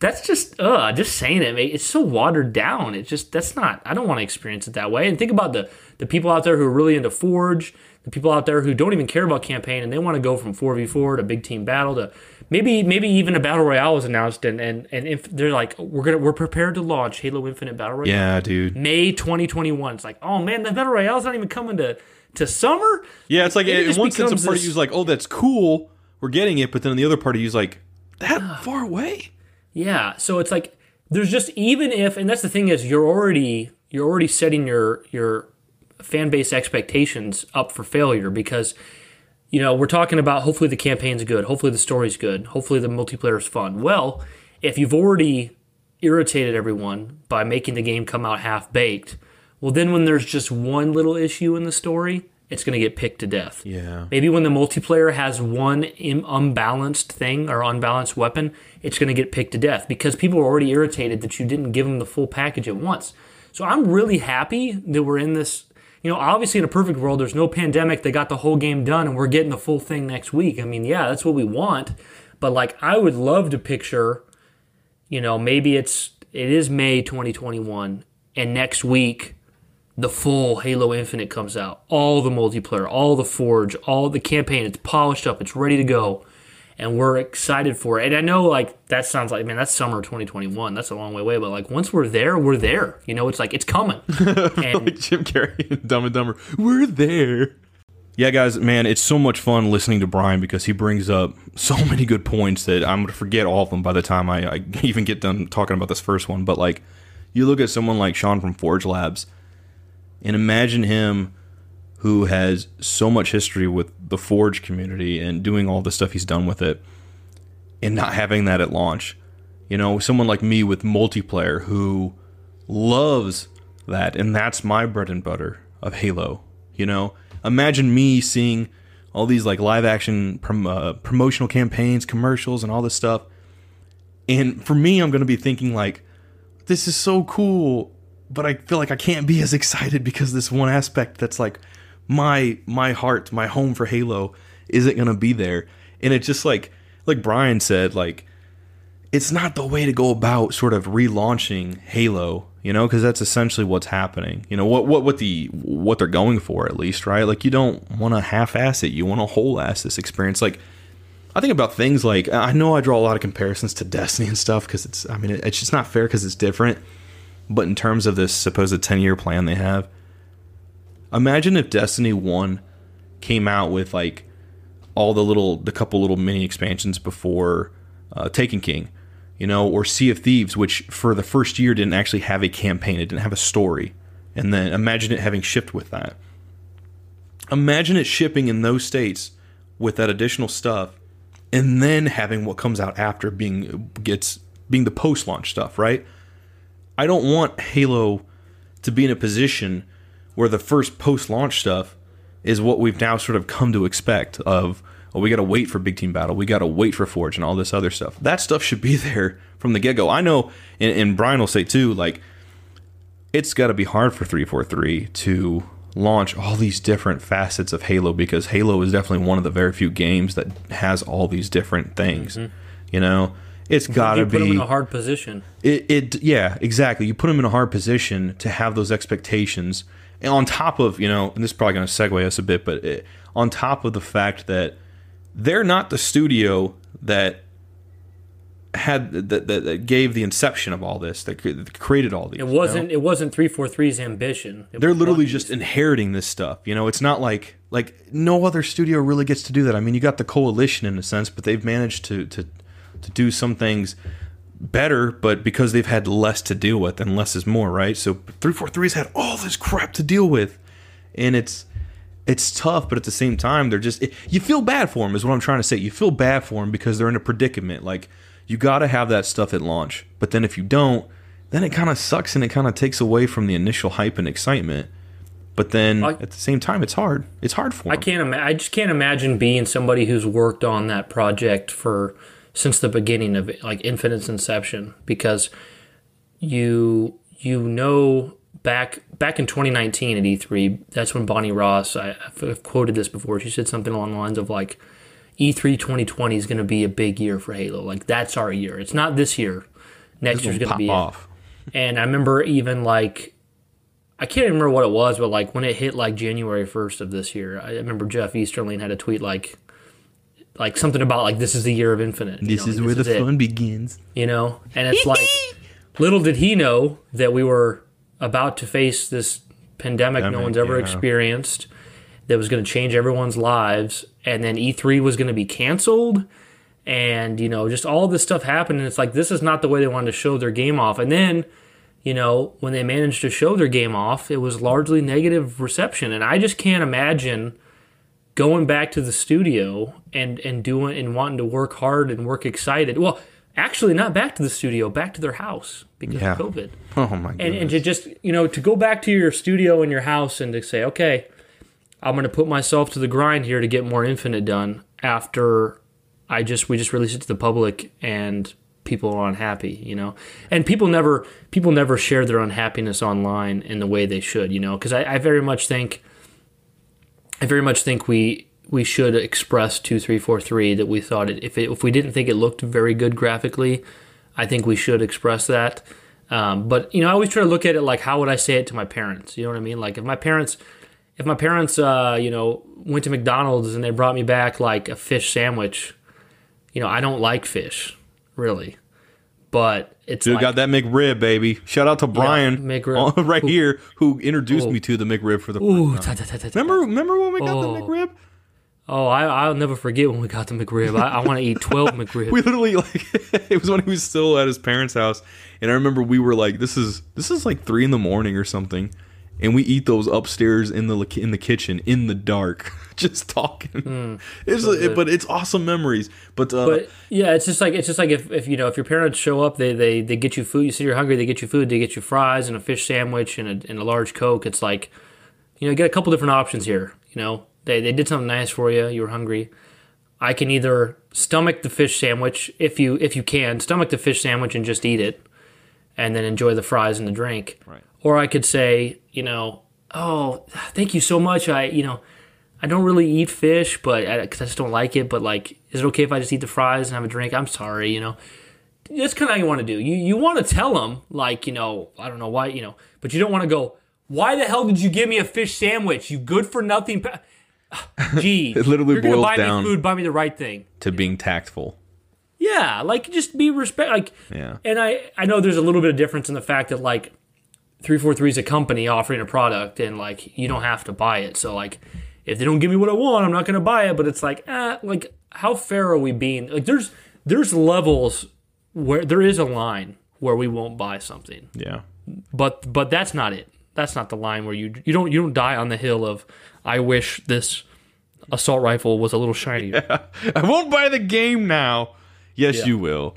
That's just, uh, just saying it, mate. It's so watered down. It's just that's not. I don't want to experience it that way. And think about the the people out there who are really into Forge. the people out there who don't even care about campaign and they want to go from 4v4 to big team battle to maybe maybe even a battle royale was announced and and, and if they're like we're gonna we're prepared to launch Halo Infinite Battle Royale Yeah, dude. May 2021. It's like oh man, the battle royale's not even coming to to summer. Yeah, it's like It one sense, becomes a party you's like, "Oh, that's cool, we're getting it," but then the other part party you's like, "That far away." Yeah, so it's like there's just even if and that's the thing is you're already you're already setting your your fan base expectations up for failure because you know, we're talking about hopefully the campaign's good, hopefully the story's good, hopefully the multiplayer's fun. Well, if you've already irritated everyone by making the game come out half baked, well then when there's just one little issue in the story, it's going to get picked to death. Yeah. Maybe when the multiplayer has one Im- unbalanced thing or unbalanced weapon, it's going to get picked to death because people are already irritated that you didn't give them the full package at once. So I'm really happy that we're in this. You know, obviously in a perfect world, there's no pandemic. They got the whole game done and we're getting the full thing next week. I mean, yeah, that's what we want. But like, I would love to picture, you know, maybe it's it is May 2021 and next week the full Halo Infinite comes out. All the multiplayer, all the Forge, all the campaign. It's polished up. It's ready to go. And we're excited for it. And I know, like, that sounds like, man, that's summer 2021. That's a long way away. But, like, once we're there, we're there. You know, it's like, it's coming. and Jim Carrey and Dumb and Dumber. We're there. Yeah, guys, man, it's so much fun listening to Brian because he brings up so many good points that I'm gonna forget all of them by the time I, I even get done talking about this first one. But like, you look at someone like Sean from Forge Labs, and imagine him who has so much history with the Forge community and doing all the stuff he's done with it, and not having that at launch. You know, someone like me with multiplayer who loves that, and that's my bread and butter of Halo. You know, imagine me seeing all these like live action prom- uh, promotional campaigns, commercials, and all this stuff. And for me, I'm going to be thinking like, this is so cool, but I feel like I can't be as excited because this one aspect that's like my my heart, my home for Halo isn't to be there. And it's just like like Brian said, like it's not the way to go about sort of relaunching Halo, you know, because that's essentially what's happening. You know what what what the what they're going for at least, right? Like you don't want to half-ass it, you want to whole-ass this experience. Like I think about things like I know I draw a lot of comparisons to Destiny and stuff because it's I mean it, it's just not fair because it's different. But in terms of this supposed 10-year plan they have, imagine if Destiny 1 came out with like all the little the couple little mini expansions before uh, Taken King, you know, or Sea of Thieves, which for the first year didn't actually have a campaign, it didn't have a story, and then imagine it having shipped with that. Imagine it shipping in those states with that additional stuff, and then having what comes out after being gets being the post launch stuff, right? I don't want Halo to be in a position where the first post launch stuff is what we've now sort of come to expect of oh we got to wait for big team battle we got to wait for forge and all this other stuff. That stuff should be there from the get-go. I know and, and brian will say too like it's got to be hard for 343 to launch all these different facets of halo because halo is definitely one of the very few games that has all these different things mm-hmm. you know? It's got to you put them be in a hard position. it, it yeah exactly. You put them in a hard position to have those expectations and on top of you know and this is probably going to segue us a bit but it, on top of the fact that they're not the studio that had that, that, that gave the inception of all this that that created all these It you know? wasn't. It wasn't 343's ambition. It they're literally just inheriting this stuff. You know, it's not like like no other studio really gets to do that. I mean, you got the coalition in a sense, but they've managed to to to do some things better, but because they've had less to deal with, and less is more, right? So 343's had all this crap to deal with, and it's it's tough, but at the same time, they're just it, you feel bad for them. Is what I'm trying to say. You feel bad for them because they're in a predicament. Like you got to have that stuff at launch, but then if you don't, then it kind of sucks and it kind of takes away from the initial hype and excitement. But then I- at the same time, it's hard. It's hard for them. I can't. Ima- I just can't imagine being somebody who's worked on that project for since the beginning of it, like Infinite's inception, because you you know back back in 2019 at E3, that's when Bonnie Ross. I, I've quoted this before. She said something along the lines of like, E "E3 2020 is going to be a big year for Halo. Like that's our year. It's not this year. Next year's going to be it." off. And I remember even like, I can't remember what it was, but like when it hit like January first of this year, I remember Jeff Easterling had a tweet like, like something about like this is the year of infinite. you This know, is like, where the it, fun begins. you know, and it's like little did he know that we were about to face this pandemic no one's ever yeah. experienced that was going to change everyone's lives, and then E3 was going to be canceled. And you know, just all this stuff happened, and it's like this is not the way they wanted to show their game off. And then you know, when they managed to show their game off, it was largely negative reception. And I just can't imagine going back to the studio and and doing and wanting to work hard and work excited. Well, actually, not back to the studio, back to their house because Yeah. of COVID. Oh my god. And and to just you know to go back to your studio in your house and to say, okay, I'm going to put myself to the grind here to get more Infinite done after I just we just released it to the public and people are unhappy, you know. And people never people never share their unhappiness online in the way they should, you know, because I, I very much think I very much think we we should express two three four three that we thought it if it, if we didn't think it looked very good graphically, I think we should express that. Um, but you know, I always try to look at it like how would I say it to my parents? You know what I mean? Like if my parents if my parents uh, you know went to McDonald's and they brought me back like a fish sandwich, you know, I don't like fish really, but it's Dude like, got that McRib, baby. Shout out to Brian McRib. uh, right Ooh. here who introduced Oh. me to the McRib for the first time. ta- ta- ta- ta- ta. Remember, remember when we got the Oh. McRib? Oh, I, I'll never forget when we got the McRib. I, I want to eat twelve McRib. We literally like it was when he was still at his parents' house, and I remember we were like, "This is this is like three in the morning or something," and we eat those upstairs in the in the kitchen in the dark, just talking. it's good. but it's awesome memories. But, uh, But yeah, it's just like it's just like if, if you know if your parents show up, they, they they get you food. You say you're hungry, they get you food. They get you fries and a fish sandwich and a, and a large coke. It's like you know you get a couple different options here. You know they they did something nice for you. You were hungry. I can either stomach the fish sandwich if you if you can stomach the fish sandwich and just eat it, and then enjoy the fries and the drink. Right. Or I could say you know oh thank you so much. I you know. I don't really eat fish, but because I just don't like it. But like, is it okay if I just eat the fries and have a drink? I'm sorry, you know. That's kind of how you want to do. You you want to tell them like, you know, I don't know why, you know, but you don't want to go. Why the hell did you give me a fish sandwich? You good for nothing. Pa-" Gee, It literally you're boils buy down- me food. Buy me the right thing. to being tactful. Yeah, like just be respect. Like, Yeah. and I I know there's a little bit of difference in the fact that like three four three is a company offering a product and like you don't have to buy it. So like if they don't give me what I want, I'm not gonna buy it. But it's like ah, like how fair are we being? Like there's there's levels where there is a line where we won't buy something, Yeah. but but that's not it. That's not the line where you you don't you don't die on the hill of I wish this assault rifle was a little shinier. I won't buy the game now. Yes, Yeah. you will.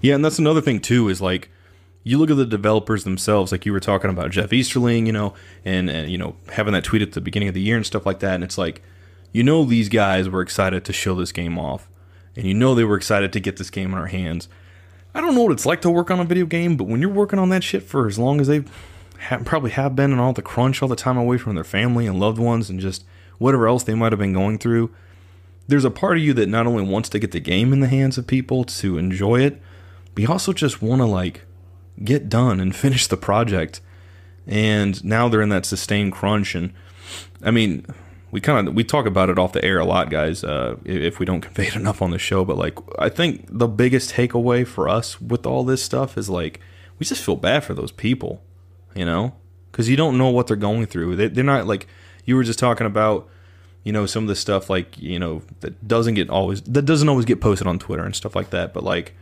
Yeah, and that's another thing too is like you look at the developers themselves, like you were talking about Jeff Easterling, you know, and, and you know having that tweet at the beginning of the year and stuff like that, and it's like you know these guys were excited to show this game off, and you know they were excited to get this game in our hands. I don't know what it's like to work on a video game, but when you're working on that shit for as long as they ha- probably have been, and all the crunch, all the time away from their family and loved ones, and just whatever else they might have been going through, there's a part of you that not only wants to get the game in the hands of people to enjoy it, but you also just want to like get done and finish the project. And now they're in that sustained crunch, and I mean, we kind of we talk about it off the air a lot, guys. Uh, if we don't convey it enough on the show, but like I think the biggest takeaway for us with all this stuff is like we just feel bad for those people, you know, because you don't know what they're going through. They, they're not like you were just talking about you know some of the stuff like you know that doesn't get always that doesn't always get posted on Twitter and stuff like that. But like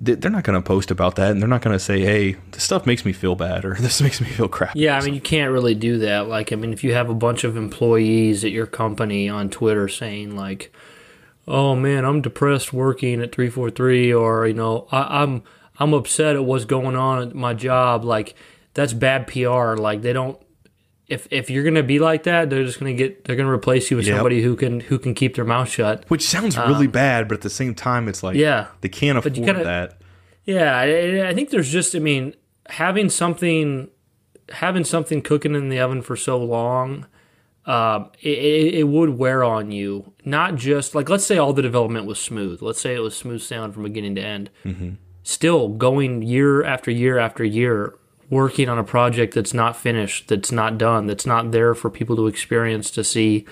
they're not going to post about that, and they're not going to say, "Hey, this stuff makes me feel bad," or "This makes me feel crap." Yeah, I mean, you can't really do that. Like, I mean, if you have a bunch of employees at your company on Twitter saying, like, oh man, I'm depressed working at 343, or, you know, I, I'm. I'm upset at what's going on at my job. Like, that's bad PR. Like, they don't. If if you're gonna be like that, they're just gonna get. They're gonna replace you with Yep. somebody who can who can keep their mouth shut. Which sounds really bad, but at the same time, it's like Um, Yeah. they can't afford you gotta- that. Yeah, I, I think there's just, I mean, having something, having something cooking in the oven for so long, um, it, it, it would wear on you. Not just like, let's say all the development was smooth. Let's say it was smooth sound from beginning to end. Mm-hmm. Still going year after year after year working on a project that's not finished, that's not done, that's not there for people to experience to see.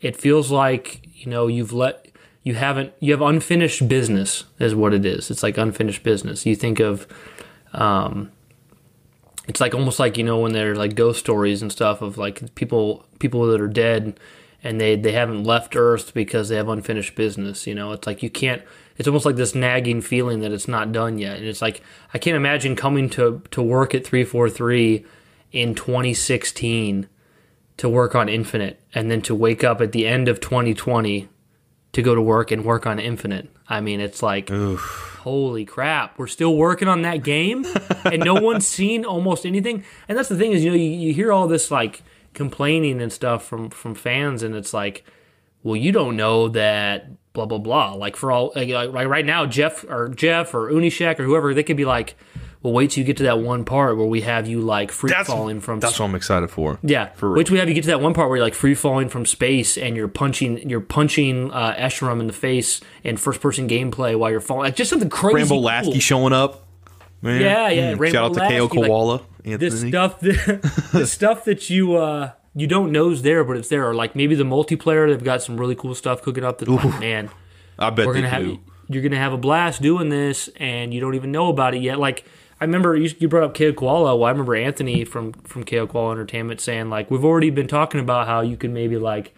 It feels like you know you've let you haven't you have unfinished business is what it is. It's like unfinished business. You think of um, it's like almost like you know when they're like ghost stories and stuff of like people people that are dead and they they haven't left earth because they have unfinished business you know it's like you can't it's almost like this nagging feeling that it's not done yet. And it's like i can't imagine coming to to work at 343 in 2016 to work on infinite and then to wake up at the end of 2020 to go to work and work on infinite. I mean it's like holy crap, we're still working on that game? And no one's seen almost anything. And that's the thing is, you know, you, you hear all this like complaining and stuff from from fans, and it's like, well, you don't know that blah blah blah. Like for all like, like right now, Jeff or Jeff or Unishek or whoever, they could be like, well, wait till you get to that one part where we have you like free That's falling from That's what I'm excited for. yeah, For wait till we have you get to that one part where you're like free falling from space and you're punching you're punching uh, Escharum in the face in first person gameplay while you're falling. Like just something crazy. Rambo cool. Lasky showing up. Man. Yeah, yeah, Mm. Shout out to KO Lasky, like, Koala. This stuff, that, the stuff that you uh you don't know is there, but it's there. Or like maybe the multiplayer, they've got some really cool stuff cooking up. That like, man, I bet we're they gonna have do. you're gonna have a blast doing this, and you don't even know about it yet. Like I remember you, you brought up KO Koala. Well, I remember Anthony from from KO Koala Entertainment saying like we've already been talking about how you can maybe like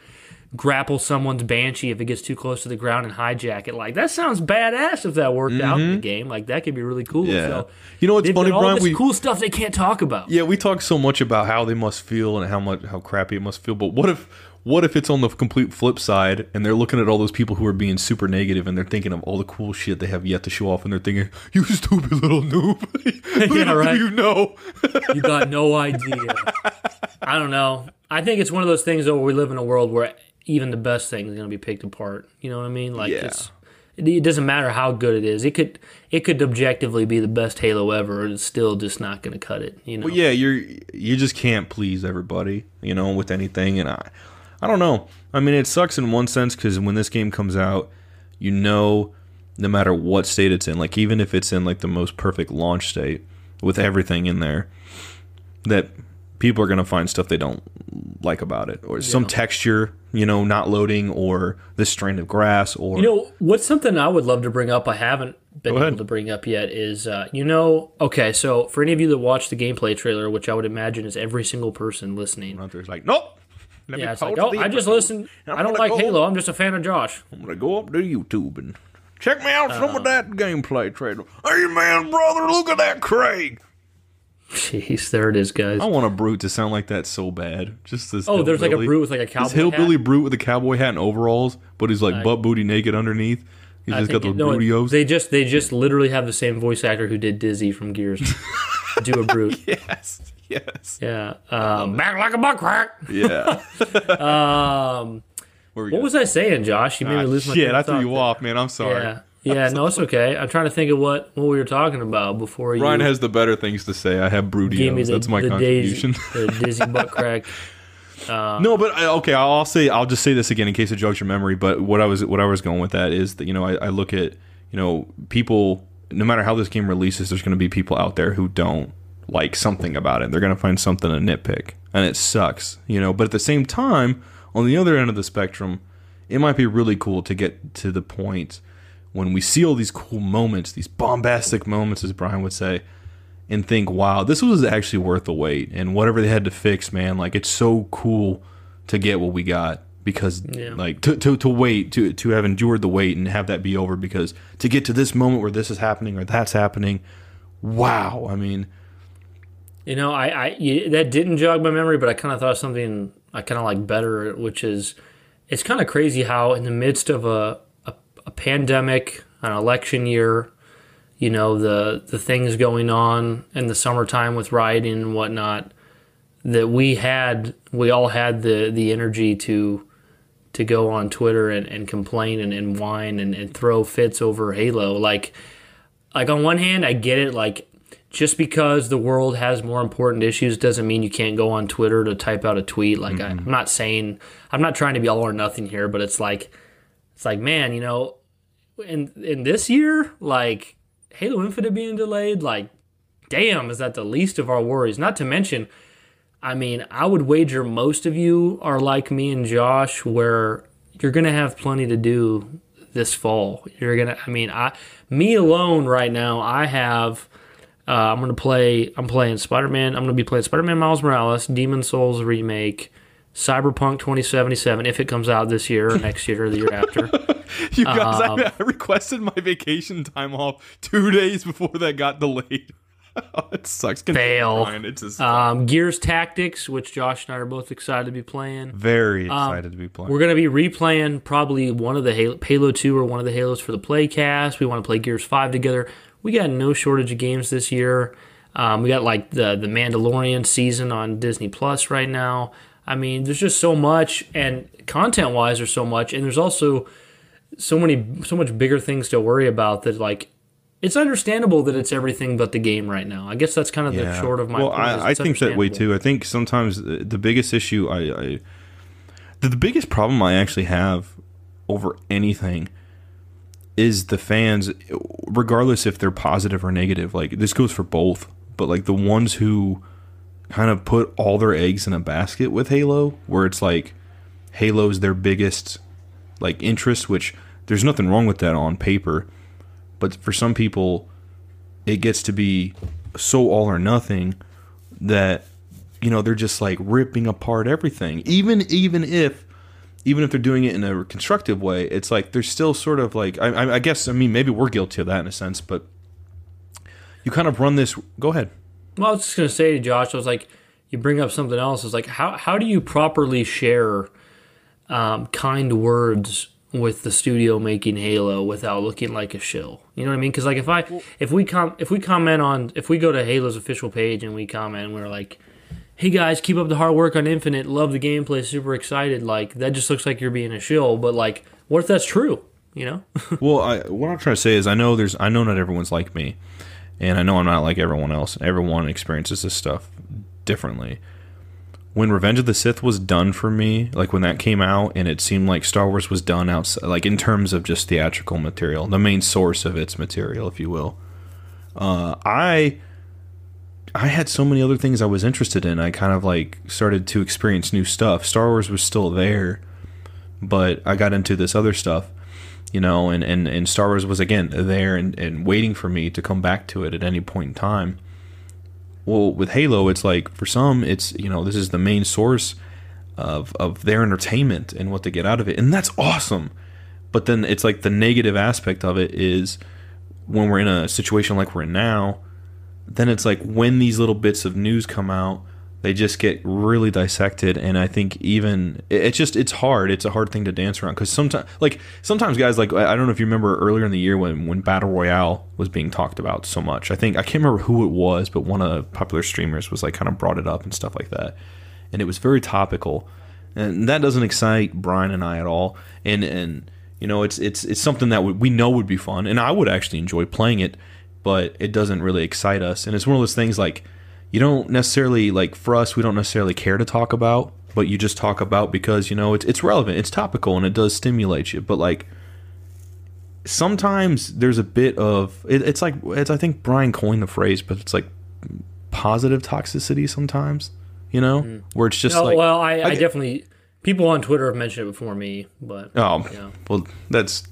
grapple someone's banshee if it gets too close to the ground and hijack it. Like that sounds badass if that worked out in the game. Like that could be really cool. Mm-hmm. Yeah. So, You know what's funny, all Brian? this We- cool stuff they can't talk about. Yeah, we talk so much about how they must feel and how much how crappy it must feel. But what if what if it's on the complete flip side and they're looking at all those people who are being super negative and they're thinking of all the cool shit they have yet to show off and they're thinking, "You stupid little noob, Yeah, right. you know." You got no idea. I don't know. I think it's one of those things though where we live in a world where even the best thing is going to be picked apart. You know what I mean? Like Yeah. it's it, doesn't matter how good it is. It could it could objectively be the best Halo ever, and it's still just not going to cut it. You know? Well, yeah, you're you just can't please everybody, you know, with anything. And I, I don't know. I mean, it sucks in one sense because when this game comes out, you know, no matter what state it's in, like even if it's in like the most perfect launch state with everything in there, that people are gonna find stuff they don't like about it, or some texture, you know, not loading, or this strand of grass, or You know, what's something I would love to bring up? I haven't been able to bring up yet. Is uh, you know, okay, so for any of you that watched the gameplay trailer, which I would imagine is every single person listening. there's like, nope. Let me Yeah, it's like, oh, I just listened. I'm don't like Halo. I'm just a fan of Josh. I'm gonna go up to YouTube and check me out some Uh-huh. of that gameplay trailer. Hey man, brother, look at that Craig. Jeez, there it is, guys. I want a brute to sound like that so bad. Just this. Oh, there's like a brute with like a cowboy This hillbilly hat. brute with a cowboy hat and overalls, but he's like butt booty naked underneath. He's I just got those no, bootios. They just they just literally have the same voice actor who did Dizzy from Gears. Do a brute. yes, yes, Yeah. Um, back like a buck crack. yeah. Um, what was I saying, Josh? You made Ah, me lose my shit, I threw you there. off, man. I'm sorry. Yeah. Yeah, no, it's okay. I'm trying to think of what, what we were talking about before you Ryan has the better things to say. I have gave me brutios. the, That's my the, contribution. Daisy, the dizzy butt crack. Uh, no, but I, okay, I'll I'll say I'll just say this again in case it jogs your memory. But what I was what I was going with that is that you know I, I look at you know people no matter how this game releases, there's going to be people out there who don't like something about it. They're going to find something to nitpick, and it sucks, you know. But at the same time, on the other end of the spectrum, it might be really cool to get to the point when we see all these cool moments, these bombastic moments, as Brian would say, and think, wow, this was actually worth the wait. And whatever they had to fix, man, like it's so cool to get what we got because Yeah. like to, to, to wait to to have endured the wait and have that be over because to get to this moment where this is happening or that's happening wow i mean You know, I, I that didn't jog my memory, but I kind of thought of something I kind of like better, which is it's kind of crazy how in the midst of a, a, pandemic, an election year, you know, the the things going on in the summertime with rioting and whatnot, that we had we all had the the energy to to go on Twitter and, and complain and, and whine and, and throw fits over Halo. Like like on one hand, I get it. Like just because the world has more important issues doesn't mean you can't go on Twitter to type out a tweet. Like I, mm-hmm. I'm not saying I'm not trying to be all or nothing here, but it's like it's like man, you know, in in this year, like Halo Infinite being delayed, like damn, is that the least of our worries? Not to mention, I mean, I would wager most of you are like me and Josh, where you're gonna have plenty to do this fall. You're gonna, I mean, I, me alone right now, I have. Uh, I'm gonna play. I'm playing Spider Man. I'm gonna be playing Spider Man Miles Morales, Demon Souls remake, Cyberpunk 2077 if it comes out this year or next year or the year after. You guys, Um, I, I requested my vacation time off two days before that got delayed. it sucks. Fail. It's just Um, Gears Tactics, which Josh and I are both excited to be playing. very excited to be playing. We're gonna be replaying probably one of the Halo, Halo 2 or one of the Halos for the Playcast. We want to play Gears 5 together. We got no shortage of games this year. Um, we got like the the Mandalorian season on Disney Plus right now. I mean, there's just so much, and content wise, there's so much, and there's also so many so much bigger things to worry about that like. It's understandable that it's everything but the game right now. I guess that's kind of the short of my. well, I, I think that way too. I think sometimes the, the biggest issue I, I the, the biggest problem I actually have over anything is the fans, regardless if they're positive or negative. Like this goes for both, but like the ones who kind of put all their eggs in a basket with Halo, where it's like Halo's their biggest like interest, which there's nothing wrong with that on paper, but for some people, it gets to be so all or nothing that you know they're just like ripping apart everything. Even even if even if they're doing it in a constructive way it's like they're still sort of like I, I- I guess i mean maybe we're guilty of that in a sense but you kind of run this go ahead Well, I was just gonna say to Josh, I was like, you bring up something else. It's like how how do you properly share um, kind words with the studio making Halo without looking like a shill? You know what I mean? Because like if I if we com if we comment on if we go to Halo's official page and we comment, and we're like. Hey guys, keep up the hard work on Infinite. Love the gameplay. Super excited. Like that just looks like you're being a shill. But like, what if that's true? You know? well I, what i'm trying to say is i know there's i know not everyone's like me and i know i'm not like everyone else. Everyone experiences this stuff differently. When revenge of the sith was done for me like when that came out and it seemed like star wars was done outside like in terms of just theatrical material the main source of its material if you will uh, i i had so many other things i was interested in. I kind of like started to experience new stuff. Star wars was still there but i got into this other stuff you know, and, and, and Star Wars was again there and, and waiting for me to come back to it at any point in time. Well, with Halo, it's like for some, it's you know this is the main source of of their entertainment and what they get out of it, and that's awesome. But then it's like the negative aspect of it is when we're in a situation like we're in now, then it's like when these little bits of news come out, they just get really dissected and i think even it's just it's hard. It's a hard thing to dance around because sometimes like sometimes guys like i don't know if you remember earlier in the year when when battle royale was being talked about so much. I think i can't remember who it was but one of the popular streamers was like kind of brought it up and stuff like that. And it was very topical. And that doesn't excite brian and i at all. And and you know it's it's it's something that we know would be fun and i would actually enjoy playing it but it doesn't really excite us. And it's one of those things like you don't necessarily like for us we don't necessarily care to talk about but you just talk about because you know it's it's relevant it's topical and it does stimulate you. But like sometimes there's a bit of it, it's like it's i think brian coined the phrase but it's like positive toxicity sometimes you know? Mm. Where it's just Oh, like well, I, I, I- definitely people on Twitter have mentioned it before me, but oh yeah. well that's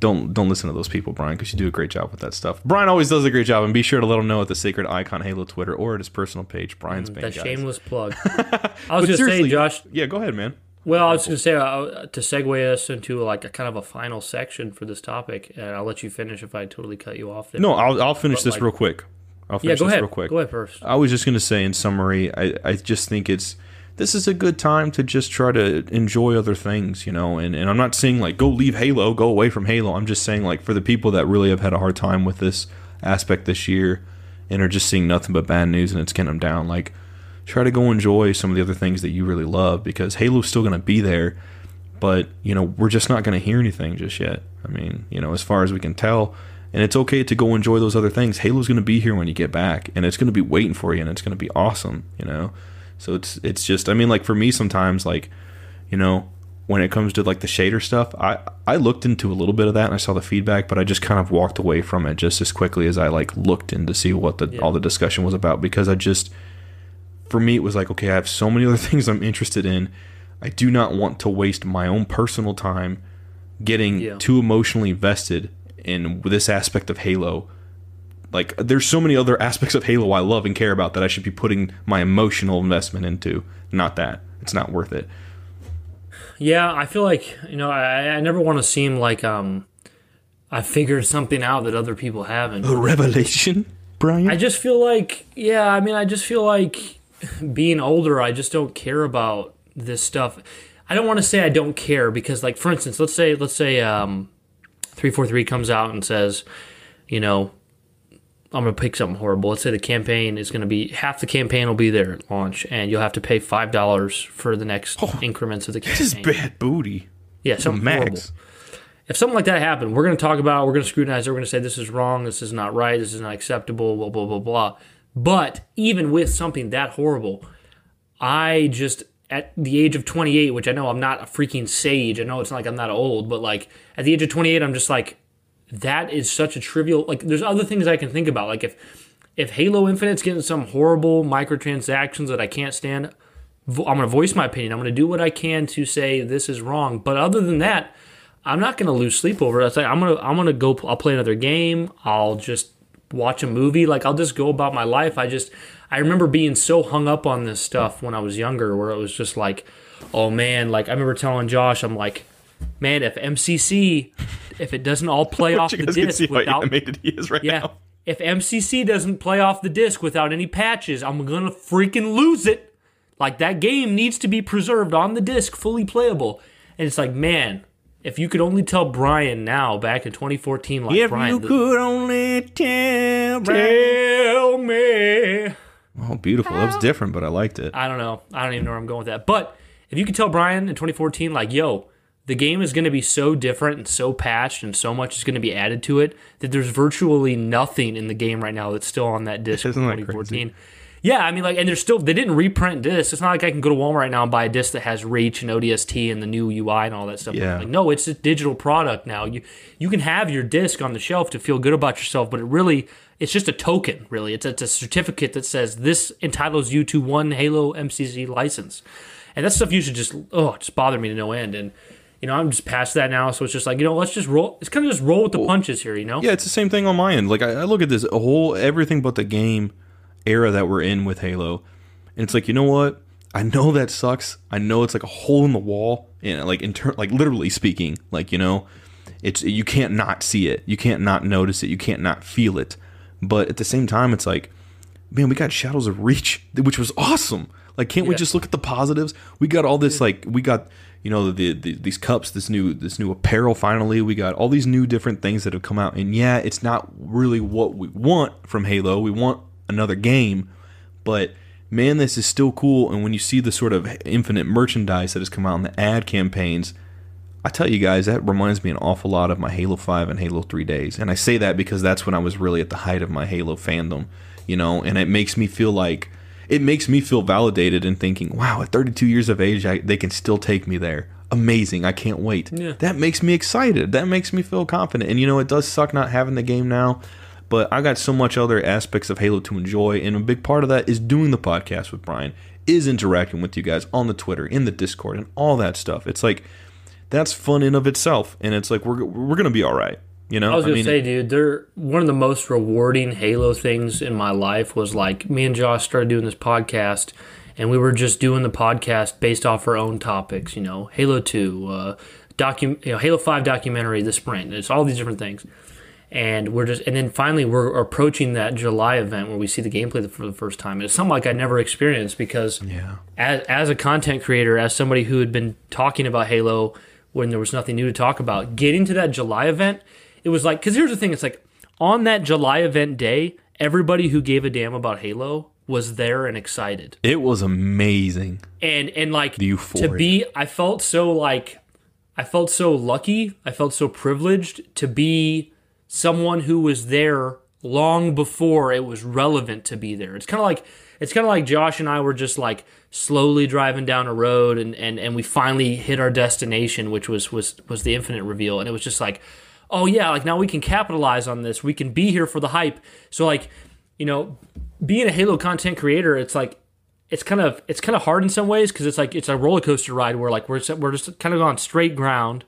don't don't listen to those people brian because you do a great job with that stuff brian always does a great job and be sure to let him know at the sacred icon halo twitter or at his personal page brian's band that guys. shameless plug. I was just gonna say, seriously, Josh. yeah go ahead man Well, I was gonna say uh, to segue us into like a kind of a final section for this topic, and I'll let you finish if I totally cut you off. There. No, I'll, I'll finish But, this like- real quick. I'll yeah, go this ahead. real quick. Go ahead first. I was just going to say, in summary, I, I just think it's this is a good time to just try to enjoy other things, you know. And, and I'm not saying like go leave Halo, go away from Halo. I'm just saying like for the people that really have had a hard time with this aspect this year and are just seeing nothing but bad news and it's getting them down, like try to go enjoy some of the other things that you really love because Halo's still going to be there, but you know we're just not going to hear anything just yet. I mean, you know, as far as we can tell, and it's okay to go enjoy those other things. Halo's going to be here when you get back, and it's going to be waiting for you, and it's going to be awesome. You know, so it's it's just I mean, like for me, sometimes like you know when it comes to like the shader stuff. I I looked into a little bit of that and I saw the feedback, but I just kind of walked away from it just as quickly as I like looked in to see what the all the discussion was about because I just for me it was like okay, I have so many other things I'm interested in. I do not want to waste my own personal time getting Yeah. too emotionally invested in this aspect of Halo. Like there's so many other aspects of Halo I love and care about that I should be putting my emotional investment into. Not that. It's not worth it. Yeah, I feel like you know I, I never want to seem like um I figured something out that other people haven't. A revelation, Brian? I just feel like yeah, I mean I just feel like being older I just don't care about this stuff. I don't want to say I don't care because like for instance, let's say let's say um 343 comes out and says, you know, I'm going to pick something horrible. Let's say the campaign is going to be half the campaign will be there at launch and you'll have to pay $5 for the next oh, increments of the campaign. this is bad booty. Yeah, something horrible. If something like that happened, we're going to talk about, it, we're going to scrutinize it, we're going to say this is wrong, this is not right, this is not acceptable, blah, blah, blah, blah. But even with something that horrible, I just, at the age of 28, which I know I'm not a freaking sage, I know it's not like I'm not old, but like at the age of 28, I'm just like, that is such a trivial, like there's other things I can think about. Like if, if Halo Infinite's getting some horrible microtransactions that I can't stand, I'm going to voice my opinion. I'm going to do what I can to say this is wrong. But other than that, I'm not going to lose sleep over it. Like I'm going to I'm going to go I'll play another game. I'll just watch a movie. Like I'll just go about my life. I just I remember being so hung up on this stuff when I was younger where it was just like, "Oh man, like I remember telling Josh, I'm like, man, if MCC if it doesn't all play off you the guys can disc see how without animated he is right yeah. now. If MCC doesn't play off the disc without any patches, I'm going to freaking lose it. Like that game needs to be preserved on the disc, fully playable. And it's like, man, if you could only tell Brian now back in 2014 like If Brian you the- could only tell, tell me. Oh, beautiful. That was different, but I liked it. I don't know. I don't even know where I'm going with that. But if you could tell Brian in 2014, like, yo, the game is going to be so different and so patched and so much is going to be added to it that there's virtually nothing in the game right now that's still on that disc Isn't that 2014. Yeah, I mean, like, and there's still they didn't reprint discs. It's not like I can go to Walmart right now and buy a disc that has Reach and ODST and the new UI and all that stuff. Yeah. Like, no, it's a digital product now. You you can have your disc on the shelf to feel good about yourself, but it really it's just a token. Really, it's a, it's a certificate that says this entitles you to one Halo MCC license, and that stuff you should just oh, just bother me to no end. And you know, I'm just past that now, so it's just like you know, let's just roll. It's kind of just roll with the punches here, you know. Yeah, it's the same thing on my end. Like I, I look at this whole everything but the game era that we're in with Halo, and it's like you know what? I know that sucks. I know it's like a hole in the wall, and like in turn, like literally speaking, like you know, it's you can't not see it, you can't not notice it, you can't not feel it. But at the same time, it's like, man, we got Shadows of Reach, which was awesome. Like, can't we just look at the positives? We got all this like we got you know the, the these cups, this new this new apparel. Finally, we got all these new different things that have come out, and yeah, it's not really what we want from Halo. We want another game, but man, this is still cool. And when you see the sort of infinite merchandise that has come out in the ad campaigns, I tell you guys, that reminds me an awful lot of my Halo 5 and Halo 3 days. And I say that because that's when I was really at the height of my Halo fandom, you know, and it makes me feel like it makes me feel validated in thinking, wow, at 32 years of age, I, they can still take me there. Amazing. I can't wait. Yeah. That makes me excited. That makes me feel confident. And you know, it does suck not having the game now, but I got so much other aspects of Halo to enjoy. And a big part of that is doing the podcast with Brian, is interacting with you guys on the Twitter, in the Discord, and all that stuff. It's like, that's fun in of itself, and it's like we're we're gonna be all right. You know, I was gonna mean, say, dude, they're one of the most rewarding Halo things in my life was like me and Josh started doing this podcast, and we were just doing the podcast based off our own topics. You know, Halo Two, uh, docu- you know, Halo Five documentary, the sprint. It's all these different things, and we're just, and then finally we're approaching that July event where we see the gameplay for the first time. It's something like I never experienced because yeah, as, as a content creator, as somebody who had been talking about Halo when there was nothing new to talk about, getting to that July event, it was like, because here's the thing it's like on that July event day, everybody who gave a damn about Halo was there and excited. it was amazing. And, and like, The euphoria. to be, I felt so like, I felt so lucky. I felt so privileged to be someone who was there long before it was relevant to be there. It's kind of like, it's kind of like Josh and I were just like slowly driving down a road, and and and we finally hit our destination, which was was was the Infinite reveal, and it was just like, oh yeah, like now we can capitalize on this. We can be here for the hype. So like, you know, being a Halo content creator, it's like it's kind of it's kind of hard in some ways because it's like it's a roller coaster ride where like we're we're just kind of on straight ground,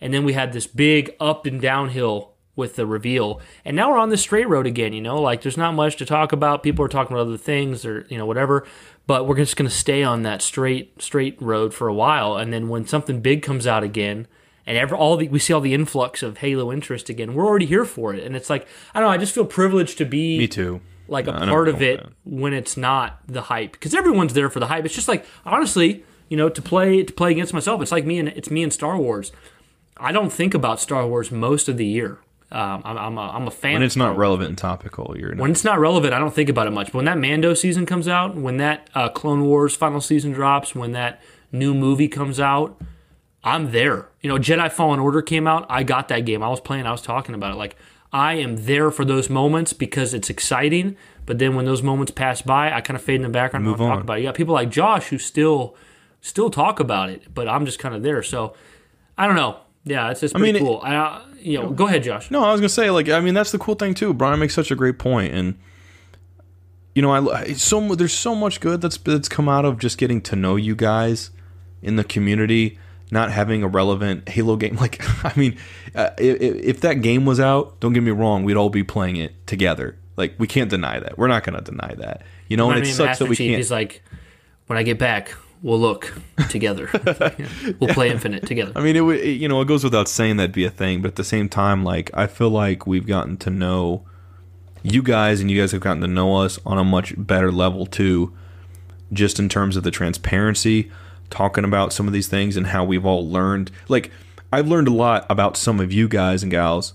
and then we had this big up and downhill with the reveal, and now we're on the straight road again. You know, like there's not much to talk about. People are talking about other things or you know whatever, but we're just gonna stay on that straight straight road for a while, and then when something big comes out again. And ever, all the, we see all the influx of Halo interest again. We're already here for it, and it's like I don't know. I just feel privileged to be Me too. like a I know part of it with when it's not the hype because everyone's there for the hype. It's just like honestly, you know, to play to play against myself. It's like me and it's me and Star Wars. I don't think about Star Wars most of the year. Um, I'm, I'm, a, I'm a fan. When it's not relevant and topical, you're not. when it's not relevant, I don't think about it much. But when that Mando season comes out, when that uh, Clone Wars final season drops, when that new movie comes out, I'm there. You know, Jedi Fallen Order came out. I got that game. I was playing. I was talking about it. Like I am there for those moments because it's exciting. But then when those moments pass by, I kind of fade in the background. Move and talk about it. You got people like Josh who still still talk about it, but I'm just kind of there. So I don't know. Yeah, it's just pretty mean, it- cool. I, uh, you know, go ahead, Josh. No, I was gonna say like I mean that's the cool thing too. Brian makes such a great point, and you know I so there's so much good that's that's come out of just getting to know you guys in the community, not having a relevant Halo game. Like I mean, uh, if, if that game was out, don't get me wrong, we'd all be playing it together. Like we can't deny that. We're not gonna deny that. You know, and it mean, sucks Master that we Chief, can't. he's like, when I get back, we'll look together. Yeah. We'll play Infinite together. I mean, it, it you know it goes without saying that'd be a thing, but at the same time, like I feel like we've gotten to know you guys, and you guys have gotten to know us on a much better level too, just in terms of the transparency, talking about some of these things and how we've all learned. Like I've learned a lot about some of you guys and gals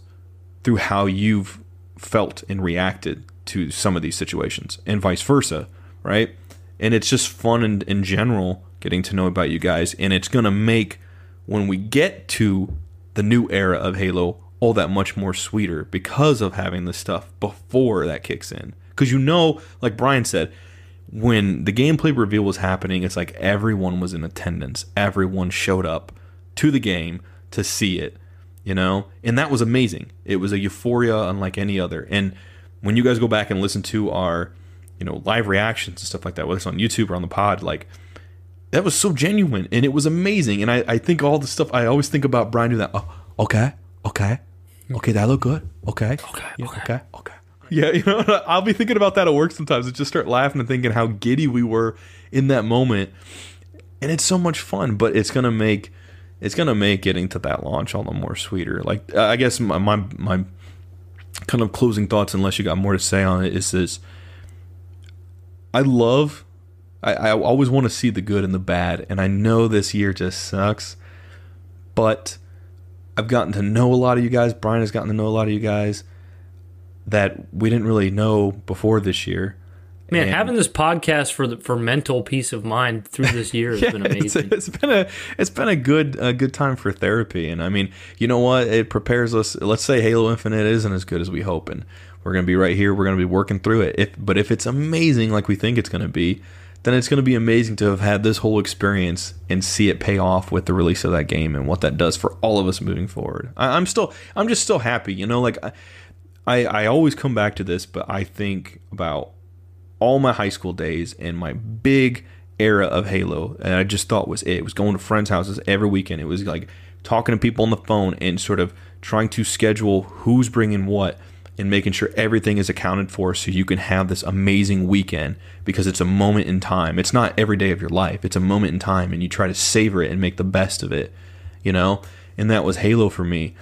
through how you've felt and reacted to some of these situations, and vice versa, right? And it's just fun in, in general getting to know about you guys, and it's gonna make when we get to the new era of Halo all that much more sweeter because of having this stuff before that kicks in. Because you know, like Brian said, when the gameplay reveal was happening, it's like everyone was in attendance. Everyone showed up to the game to see it, you know? And that was amazing. It was a euphoria unlike any other. And when you guys go back and listen to our, you know, live reactions and stuff like that, whether it's on YouTube or on the pod, like that was so genuine and it was amazing. And I, I think all the stuff I always think about Brian doing that. Oh, okay, okay, okay, that looked good. Okay, okay, yeah, okay, okay. Yeah, you know, I'll be thinking about that at work sometimes. and just start laughing and thinking how giddy we were in that moment, and it's so much fun. But it's gonna make it's gonna make getting to that launch all the more sweeter. Like uh, I guess my my, my kind of closing thoughts, unless you got more to say on it, is this. I love I, I always want to see the good and the bad, and I know this year just sucks, but I've gotten to know a lot of you guys. Brian has gotten to know a lot of you guys that we didn't really know before this year. Man, And- having this podcast for the, for mental peace of mind through this year has been it's, amazing. it's been a it's been a good a good time for therapy, and I mean, you know what? It prepares us. Let's say Halo Infinite isn't as good as we hope, and we're gonna be right here. We're gonna be working through it. If but if it's amazing like we think it's gonna be, then it's gonna be amazing to have had this whole experience and see it pay off with the release of that game and what that does for all of us moving forward. I, I'm still I'm just still happy. You know, like I, I I always come back to this, but I think about all my high school days and my big era of Halo, and I just thought was it. It was going to friends' houses every weekend. It was like talking to people on the phone and sort of trying to schedule who's bringing what and making sure everything is accounted for so you can have this amazing weekend because it's a moment in time. It's not every day of your life. It's a moment in time and you try to savor it and make the best of it, you know? And that was Halo for me.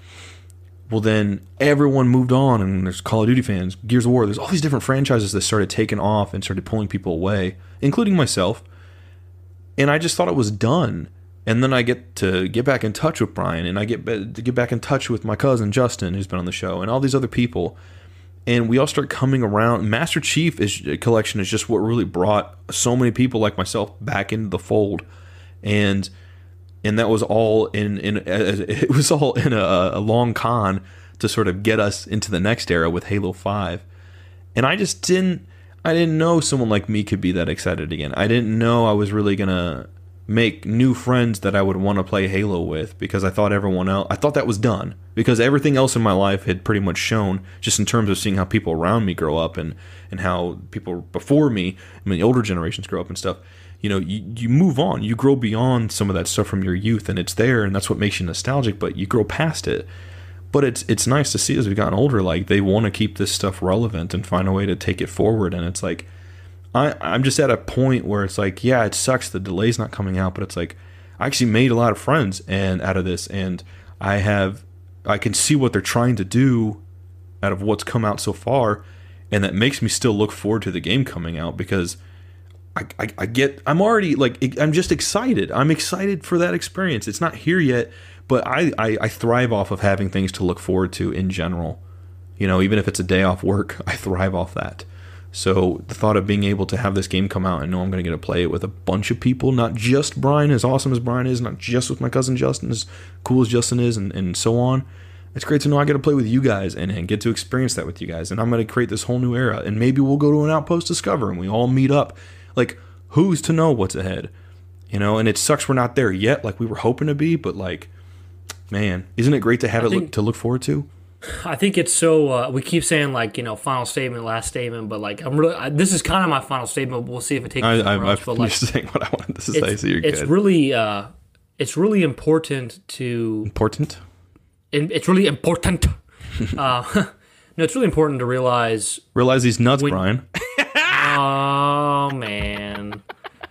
Well, then everyone moved on, and there's Call of Duty fans, Gears of War. There's all these different franchises that started taking off and started pulling people away, including myself. And I just thought it was done. And then I get to get back in touch with Brian, and I get to get back in touch with my cousin Justin, who's been on the show, and all these other people. And we all start coming around. Master Chief is, collection is just what really brought so many people like myself back into the fold, and and that was all in in it was all in a, a long con to sort of get us into the next era with Halo Five, and I just didn't I didn't know someone like me could be that excited again. I didn't know I was really gonna make new friends that I would want to play Halo with because I thought everyone else I thought that was done because everything else in my life had pretty much shown just in terms of seeing how people around me grow up and and how people before me, I mean the older generations grow up and stuff. You know, you, you move on, you grow beyond some of that stuff from your youth and it's there and that's what makes you nostalgic, but you grow past it. But it's it's nice to see as we've gotten older, like they want to keep this stuff relevant and find a way to take it forward and it's like I, I'm just at a point where it's like, yeah, it sucks the delay's not coming out, but it's like I actually made a lot of friends and out of this, and I have I can see what they're trying to do out of what's come out so far, and that makes me still look forward to the game coming out because I, I, I get I'm already like I'm just excited. I'm excited for that experience. It's not here yet, but I, I, I thrive off of having things to look forward to in general. You know, even if it's a day off work, I thrive off that. So the thought of being able to have this game come out and know I'm going to get to play it with a bunch of people, not just Brian, as awesome as Brian is, not just with my cousin Justin, as cool as Justin is, and, and so on. It's great to know I get to play with you guys and, and get to experience that with you guys. And I'm going to create this whole new era. And maybe we'll go to an outpost discover and we all meet up. Like, who's to know what's ahead? You know, and it sucks we're not there yet, like we were hoping to be, but like, man, isn't it great to have I it think- look, to look forward to? I think it's so. Uh, we keep saying like you know final statement, last statement, but like I'm really. I, this is kind of my final statement. We'll see if it takes. I, I, I but like saying what I wanted to say, it's, so you're it's good. really. Uh, it's really important to. Important? and It's really important. uh, no, it's really important to realize. Realize these nuts, When- Brian. Oh man.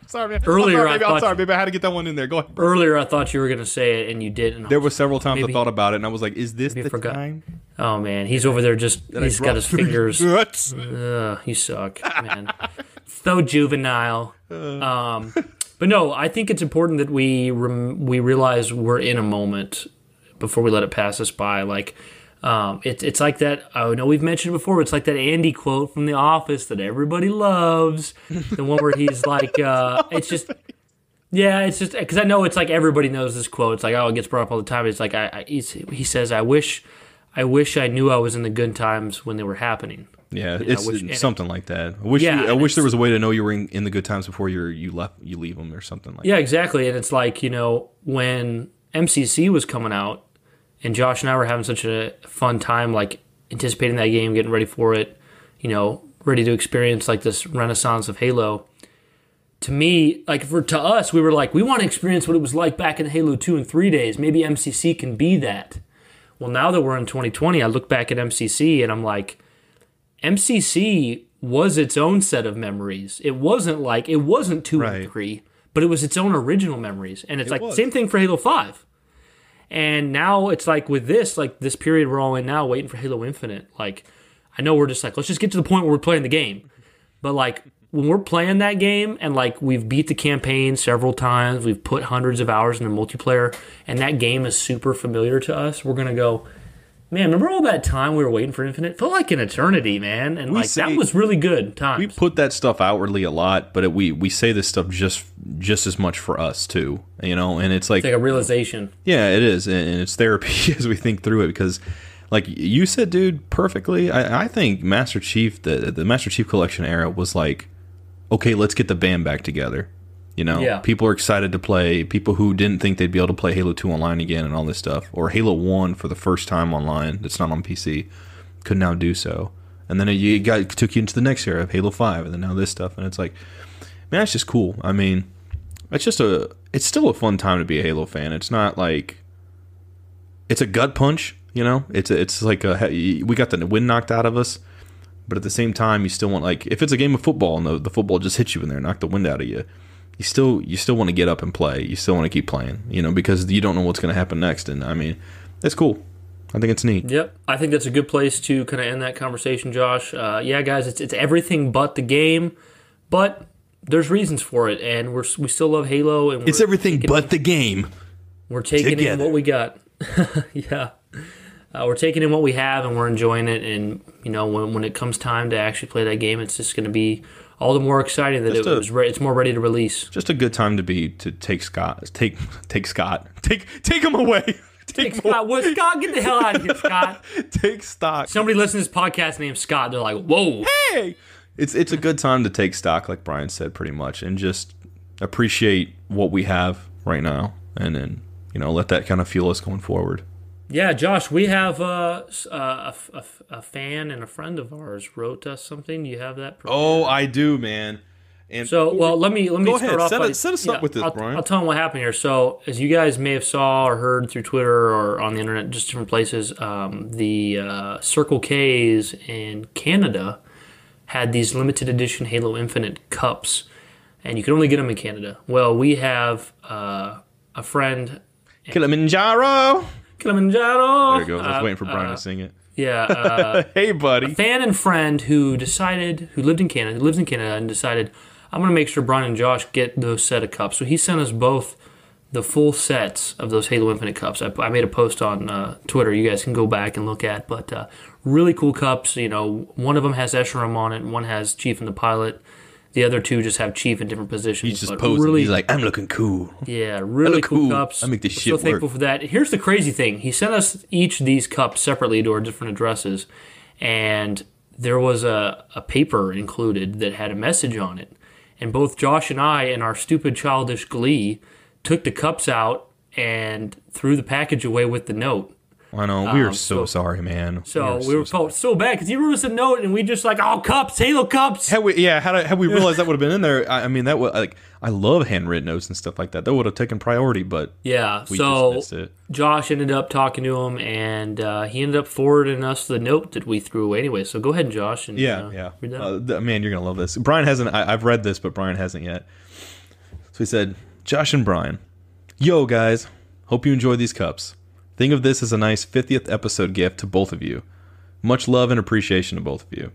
sorry, man. Earlier, I'm sorry, I baby. I'm thought- sorry, baby. I had to get that one in there. Go ahead. Earlier, I thought you were gonna say it, and you didn't. There were several times Maybe- I thought about it, and I was like, "Is this the forgot. time?" Oh man, he's over there just. He's got his fingers. Nuts. Ugh, you suck, man. so juvenile. Um, but no, I think it's important that we rem- we realize we're in a moment before we let it pass us by. Like, um, it's it's like that. I know we've mentioned it before. It's like that Andy quote from The Office that everybody loves. The one where he's like, uh, it's just. Yeah, it's just because I know it's like everybody knows this quote. It's like oh, it gets brought up all the time. It's like I, I he's, he says, "I wish, I wish I knew I was in the good times when they were happening." Yeah, it's which- and- something like that. I wish Yeah, you, I wish there was a way to know you were in, in the good times before you you left you leave them or something like. Yeah, exactly. And it's like, you know, when MCC was coming out and Josh and I were having such a fun time, like anticipating that game, getting ready for it, you know, ready to experience like this renaissance of Halo. To me, like for to us, we were like, we want to experience what it was like back in Halo 2 and 3 days. Maybe MCC can be that. Well, now that we're in 2020, I look back at MCC and I'm like, MCC was its own set of memories. It wasn't like it wasn't two Right. and three, but it was its own original memories. And it's like was. same thing for Halo Five. And now it's like with this, like this period we're all in now, waiting for Halo Infinite. Like, I know we're just like, let's just get to the point where we're playing the game. But like when we're playing that game and like we've beat the campaign several times, we've put hundreds of hours into multiplayer, and that game is super familiar to us, we're gonna go, man, remember all that time we were waiting for Infinite? felt like an eternity, man. And like say- that was really good times. We put that stuff outwardly a lot, but it, we we say this stuff just just as much for us too, you know. And it's like, It's like a realization. yeah, it is, and and it's therapy as we think through it because, like you said, dude, perfectly. I, I think Master Chief, the the Master Chief Collection era was like, okay, let's get the band back together. You know, Yeah. people are excited to play. People who didn't think they'd be able to play Halo Two online again and all this stuff, or Halo One for the first time online that's not on PC, could now do so. And then it got it took you into the next era of Halo Five, and then now this stuff, and it's like, man, that's just cool. I mean, it's just a, it's still a fun time to be a Halo fan. It's not like, it's a gut punch, you know. It's a, it's like a we got the wind knocked out of us, but at the same time, you still want like if it's a game of football and the, the football just hits you in there, knock the wind out of you. You still you still want to get up and play. You still want to keep playing, you know, because you don't know what's going to happen next. And I mean, it's cool. I think it's neat. Yep, I think that's a good place to kind of end that conversation, Josh. Uh, yeah, guys, it's it's everything but the game, but there's reasons for it, and we're we still love Halo, and we're, It's everything but the game. we're taking in what we got. yeah, uh, we're taking in what we have, and we're enjoying it. And you know, when when it comes time to actually play that game, it's just going to be all the more exciting that it a- was. Re- it's more ready to release. Just a good time to be to take Scott take take Scott take take him away. Take, him Scott, what, Scott, get the hell out of here, Scott. take stock. Somebody listens to this podcast named Scott. They're like, whoa. hey, it's it's a good time to take stock, like Brian said, pretty much, and just appreciate what we have right now, and then you know let that kind of fuel us going forward. Yeah, Josh, we have a, s- uh, a, f- a fan and a friend of ours wrote us something. You have that? Oh, I do, man. And So, well, let me let me Go start ahead. off Set by us- set us up with this, I'll, Brian. I'll tell them what happened here. So, as you guys may have saw or heard through Twitter or on the internet, just different places, um, the uh, Circle K's in Canada had these limited edition Halo Infinite cups, and you could only get them in Canada. Well, we have uh, a friend, Kilimanjaro. Kilimanjaro. There it goes. I was uh, waiting for Brian uh, to sing it. Yeah. Uh, Hey, buddy. fan and friend who decided who lived in Canada, who lives in Canada, and decided I'm going to make sure Brian and Josh get those set of cups. So he sent us both the full sets of those Halo Infinite cups. I, I made a post on uh, Twitter. You guys can go back and look at, but uh, really cool cups. You know, one of them has Escharum on it, and one has Chief and the Pilot. The other two just have Chief in different positions. He's just but posing. Really, He's like, I'm looking cool. yeah, really cool, cool. cups. I make this We're shit so thankful work. for that. Here's the crazy thing: he sent us each these cups separately to our different addresses, and there was a, a paper included that had a message on it. And both Josh and I, in our stupid childish glee, took the cups out and threw the package away with the note. I know. We are Um, so, so- sorry, man. So are we were so felt so bad because he wrote us a note and we just like, oh, cups, Halo cups. Had we, yeah, had, I, had we realized that would have been in there, I, I mean, that would like I love handwritten notes and stuff like that. That would have taken priority, but Yeah. we so. Josh ended up talking to him, and uh, he ended up forwarding us the note that we threw away anyway. So go ahead, Josh. And, Yeah, uh, yeah. Uh, man, you're gonna love this. Brian hasn't. I, I've read this, but Brian hasn't yet. So he said, "Josh and Brian, yo guys, hope you enjoy these cups. Think of this as a nice 50th episode gift to both of you. Much love and appreciation to both of you.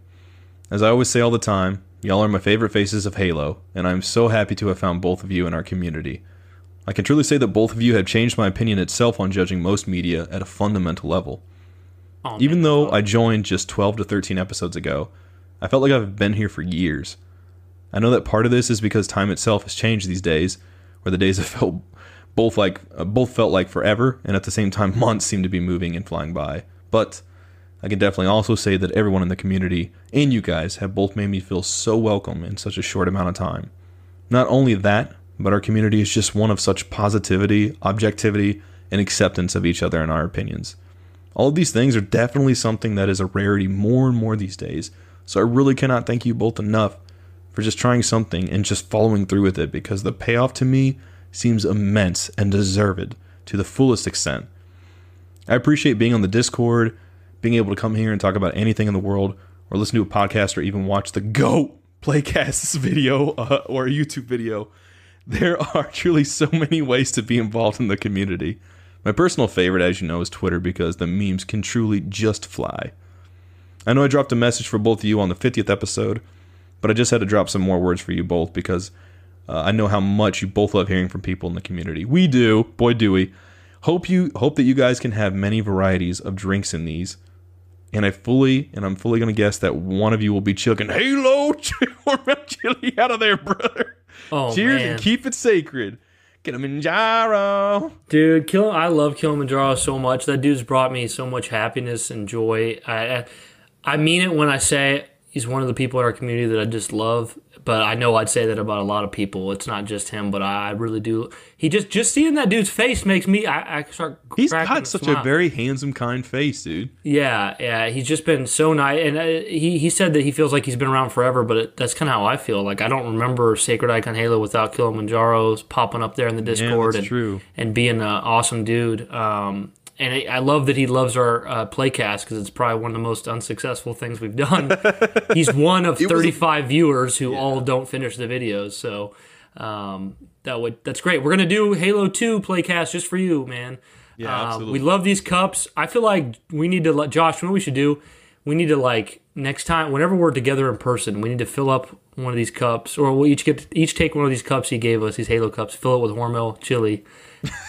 As I always say all the time, y'all are my favorite faces of Halo, and I'm so happy to have found both of you in our community. I can truly say that both of you have changed my opinion itself on judging most media at a fundamental level." Oh. Even though I joined just 12 to 13 episodes ago, I felt like I've been here for years. I know that part of this is because time itself has changed these days, where the days have felt both like uh, both felt like forever, and at the same time months seem to be moving and flying by. But I can definitely also say that everyone in the community and you guys have both made me feel so welcome in such a short amount of time. Not only that, but our community is just one of such positivity, objectivity, and acceptance of each other and our opinions. All of these things are definitely something that is a rarity more and more these days. So I really cannot thank you both enough for just trying something and just following through with it because the payoff to me seems immense and deserved to the fullest extent. I appreciate being on the Discord, being able to come here and talk about anything in the world, or listen to a podcast, or even watch the Go Playcasts video uh, or a YouTube video. There are truly so many ways to be involved in the community. My personal favorite, as you know, is Twitter because the memes can truly just fly. I know I dropped a message for both of you on the 50th episode, but I just had to drop some more words for you both because uh, I know how much you both love hearing from people in the community. We do, boy, do we. Hope you hope that you guys can have many varieties of drinks in these. And I fully and I'm fully gonna guess that one of you will be chugging Halo chili out of there, brother. oh, Cheers man. and keep it sacred. Kilimanjaro. Dude, Kil- I love Kilimanjaro so much. That dude's brought me so much happiness and joy. I, I, I mean it when I say he's one of the people in our community that I just love. But I know I'd say that about a lot of people. It's not just him, but I really do. He just just seeing that dude's face makes me. I, I start. He's got such smile. a very handsome, kind face, dude. Yeah, yeah, he's just been so nice, and uh, he he said that he feels like he's been around forever, but it, that's kind of how I feel. Like I don't remember Sacred Icon Halo without Kilimanjaro's popping up there in the Discord that's and true. and being an awesome dude. Um, and I love that he loves our uh, playcast because it's probably one of the most unsuccessful things we've done. he's one of 35 viewers who all don't finish the videos, so um, that would that's great. We're gonna do Halo 2 playcast just for you, man. Yeah, Uh, absolutely. we love these cups. I feel like we need to let Josh. You know what we should do? We need to like next time, whenever we're together in person, we need to fill up one of these cups, or we'll each get each take one of these cups he gave us, these Halo cups, fill it with Hormel chili,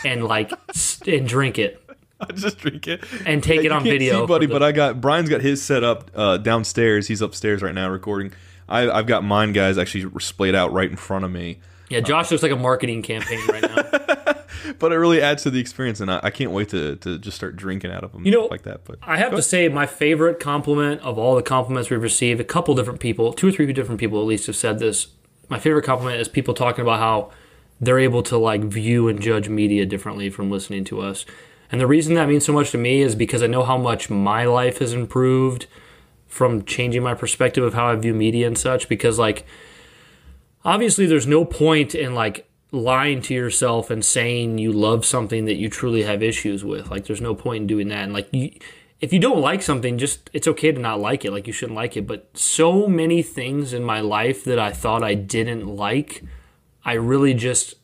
and like and drink it I just drink it and take Yeah, it on video, buddy. the- But I got Brian's got his set up uh, downstairs. He's upstairs right now recording. I, I've got mine, guys, actually splayed out right in front of me. yeah, Josh looks like a marketing campaign right now. but it really adds to the experience, and I, I can't wait to, to just start drinking out of them You know, like that. But I have to say, my favorite compliment of all the compliments we've received, a couple different people, two or three different people at least have said this. My favorite compliment is people talking about how they're able to like view and judge media differently from listening to us. And the reason that means so much to me is because I know how much my life has improved from changing my perspective of how I view media and such. Because, like, obviously, there's no point in like lying to yourself and saying you love something that you truly have issues with. Like, there's no point in doing that. And, like, you, if you don't like something, just it's okay to not like it. Like, you shouldn't like it. But so many things in my life that I thought I didn't like, I really just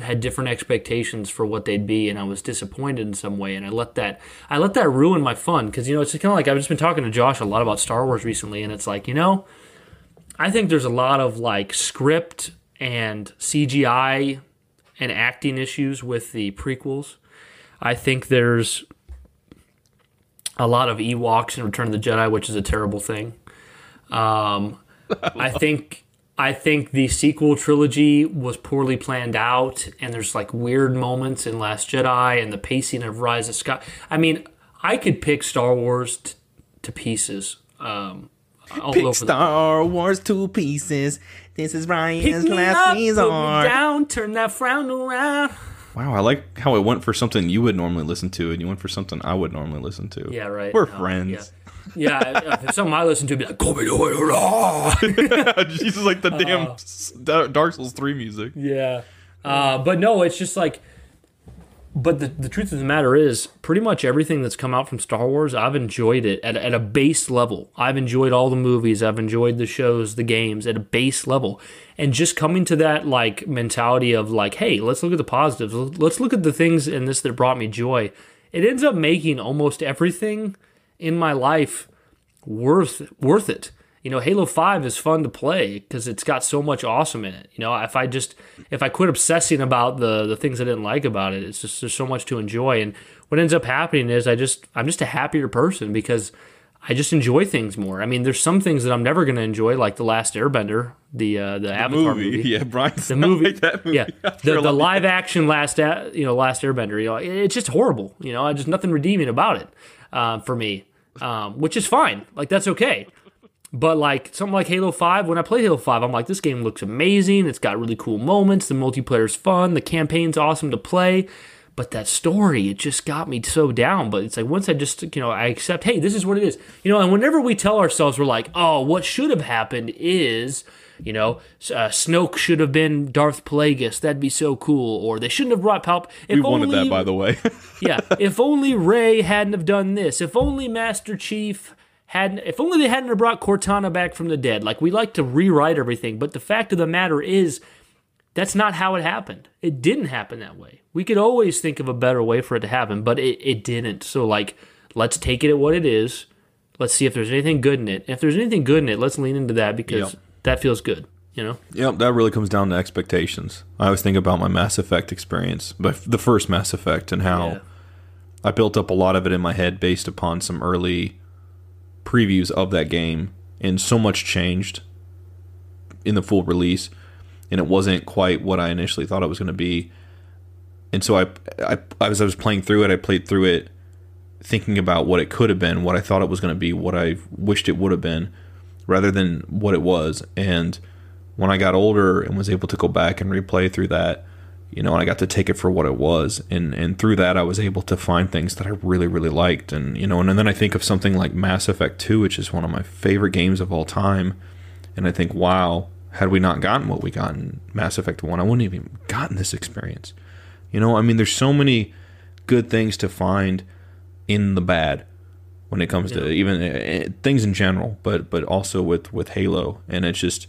had different expectations for what they'd be and I was disappointed in some way and I let that I let that ruin my fun because you know it's kind of like I've just been talking to Josh a lot about Star Wars recently and it's like you know I think there's a lot of like script and CGI and acting issues with the prequels. I think there's a lot of Ewoks in Return of the Jedi which is a terrible thing. Um, I think I think the sequel trilogy was poorly planned out, and there's like weird moments in Last Jedi and the pacing of Rise of Sky. I mean, I could pick Star Wars t- to pieces. Um, all pick over the- Star Wars to pieces. This is Pick Ryan's me last up, put me resort. down, turn that frown around. Wow, I like how it went for something you would normally listen to, and you went for something I would normally listen to. Yeah, right. We're No, friends. Yeah, yeah if something I listen to, be like, "Go me to Jesus, like the damn s- Dark Souls three music. Yeah. Uh, but no, it's just like. But the, the truth of the matter is, pretty much everything that's come out from Star Wars, I've enjoyed it at, at a base level. I've enjoyed all the movies, I've enjoyed the shows, the games at a base level. And just coming to that like mentality of like, hey, let's look at the positives. Let's look at the things in this that brought me joy. It ends up making almost everything in my life worth worth it. You know, Halo 5 is fun to play because it's got so much awesome in it. You know, if I just if I quit obsessing about the the things I didn't like about it, it's just there's so much to enjoy. And what ends up happening is I just I'm just a happier person because I just enjoy things more. I mean, there's some things that I'm never going to enjoy, like the Last Airbender, the uh, the, Avatar movie. movie. Yeah, Brian. The movie, like that movie. yeah, the, the live action last, you know, last Airbender. You know, it's just horrible. You know, just nothing redeeming about it uh, for me, um, which is fine. Like that's okay. But like something like Halo Five, when I play Halo Five, I'm like, this game looks amazing. It's got really cool moments. The multiplayer's fun. The campaign's awesome to play. But that story, it just got me so down. But it's like once I just, you know, I accept, hey, this is what it is. You know, and whenever we tell ourselves, we're like, oh, what should have happened is, you know, uh, Snoke should have been Darth Plagueis. That'd be so cool. Or they shouldn't have brought Palp. If we wanted only- that, by the way. yeah. If only Rey hadn't have done this. If only Master Chief hadn't. If only they hadn't have brought Cortana back from the dead. Like we like to rewrite everything, but the fact of the matter is, that's not how it happened. It didn't happen that way. We could always think of a better way for it to happen, but it, it didn't. So like, let's take it at what it is. Let's see if there's anything good in it. If there's anything good in it, let's lean into that because Yep. That feels good. You know. Yep, that really comes down to expectations. I always think about my Mass Effect experience, but the first Mass Effect and how Yeah. I built up a lot of it in my head based upon some early previews of that game, and so much changed in the full release, and it wasn't quite what I initially thought it was going to be. And so I, I, as I was playing through it, I played through it thinking about what it could have been, what I thought it was going to be, what I wished it would have been, rather than what it was. And when I got older and was able to go back and replay through that, you know, I got to take it for what it was, and and through that I was able to find things that I really really liked, and you know, and, then I think of something like Mass Effect Two, which is one of my favorite games of all time, and I think, wow, had we not gotten what we got in Mass Effect One, I wouldn't have even gotten this experience. You know, I mean, there's so many good things to find in the bad when it comes to even uh, things in general, but but also with with Halo, and it's just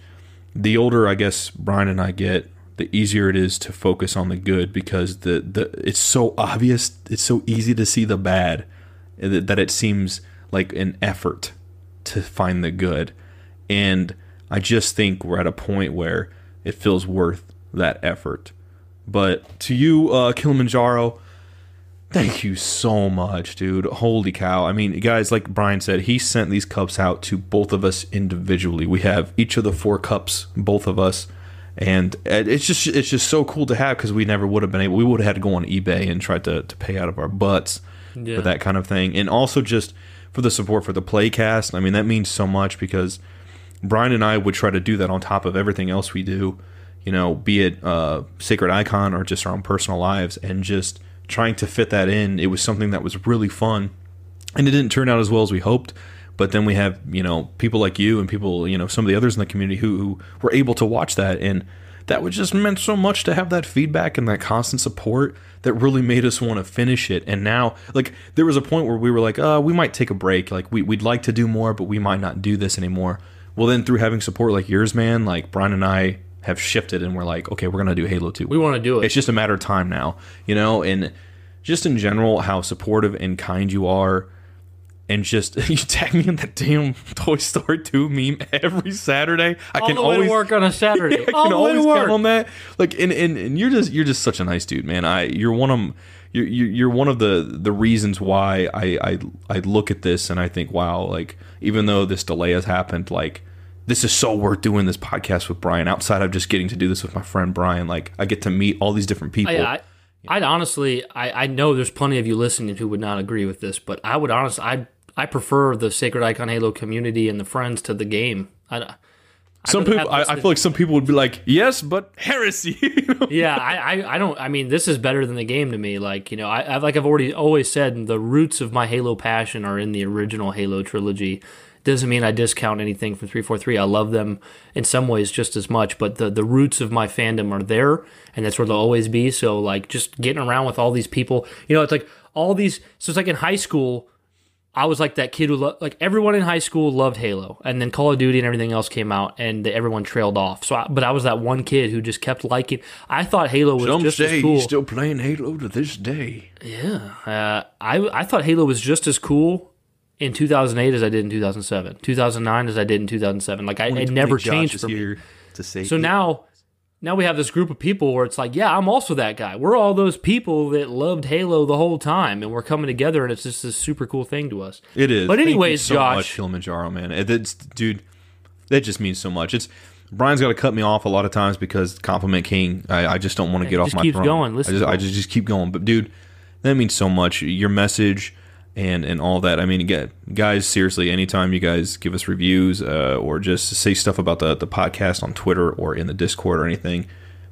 the older I guess Brian and I get, the easier it is to focus on the good because the the it's so obvious, it's so easy to see the bad that that it seems like an effort to find the good, and I just think we're at a point where it feels worth that effort. But to you, uh, Kilimanjaro, Thank you so much, dude. Holy cow. I mean, guys, like Brian said, he sent these cups out to both of us individually. We have each of the four cups, both of us. and it's just it's just so cool to have because we never would have been able. We would have had to go on eBay and try to to pay out of our butts Yeah. for that kind of thing, and also just for the support for the playcast. I mean, that means so much because Brian and I would try to do that on top of everything else we do, you know, be it uh, Sacred Icon or just our own personal lives, and just trying to fit that in. It was something that was really fun, and it didn't turn out as well as we hoped. But then we have, you know, people like you and people, you know, some of the others in the community who, who were able to watch that, and that would just meant so much to have that feedback and that constant support that really made us want to finish it. And now, like, there was a point where we were like, uh, we might take a break. Like, we, we'd like to do more, but we might not do this anymore. Well, then through having support like yours, man, like Brian and I have shifted and we're like, okay, we're to do Halo 2. We want to do it. It's just a matter of time now, you know, and just in general, how supportive and kind you are. And just you tag me in that damn Toy Story 2 meme every Saturday. I All can always work on a Saturday. I All can always work. count on that. Like, and, and and you're just you're just such a nice dude, man. I you're one of you're you're one of the the reasons why I I I look at this and I think, wow, like even though this delay has happened, like this is so worth doing this podcast with Brian. Outside of just getting to do this with my friend Brian, like I get to meet all these different people. I, I, I'd honestly, I, I know there's plenty of you listening who would not agree with this, but I would honestly, I I prefer the Sacred Icon Halo community and the friends to the game. I, some people, I, I feel like some people would be like, yes, but heresy. You know? yeah, I, I, I don't. I mean, this is better than the game to me. Like you know, I, like I've already always said, the roots of my Halo passion are in the original Halo trilogy. Doesn't mean I discount anything from three four three. I love them in some ways just as much, but the the roots of my fandom are there, and that's where they'll always be. So like, just getting around with all these people, you know, it's like all these. So it's like in high school. I was like that kid who lo- like everyone in high school loved Halo, and then Call of Duty and everything else came out, and everyone trailed off. So, I, but I was that one kid who just kept liking. I thought Halo was Some just say as cool. he's still playing Halo to this day. yeah, uh, I I thought Halo was just as cool in 2008 as I did in 2007, 2009 as I did in 2007. Like I, it never changed for me. here to So now, now we have this group of people where it's like, yeah, I'm also that guy. We're all those people that loved Halo the whole time, and we're coming together, and it's just this super cool thing to us. It is. But Thank you anyways, so Josh- much, Kilimanjaro, man. It's, dude, that just means so much. It's Brian's got to cut me off a lot of times because compliment king. I, I just don't want to get off just my keeps throne. going. Listen I just, I just just keep going. But dude, that means so much. Your message and and all that. I mean, again, guys, seriously, anytime you guys give us reviews uh, or just say stuff about the the podcast on Twitter or in the Discord or anything,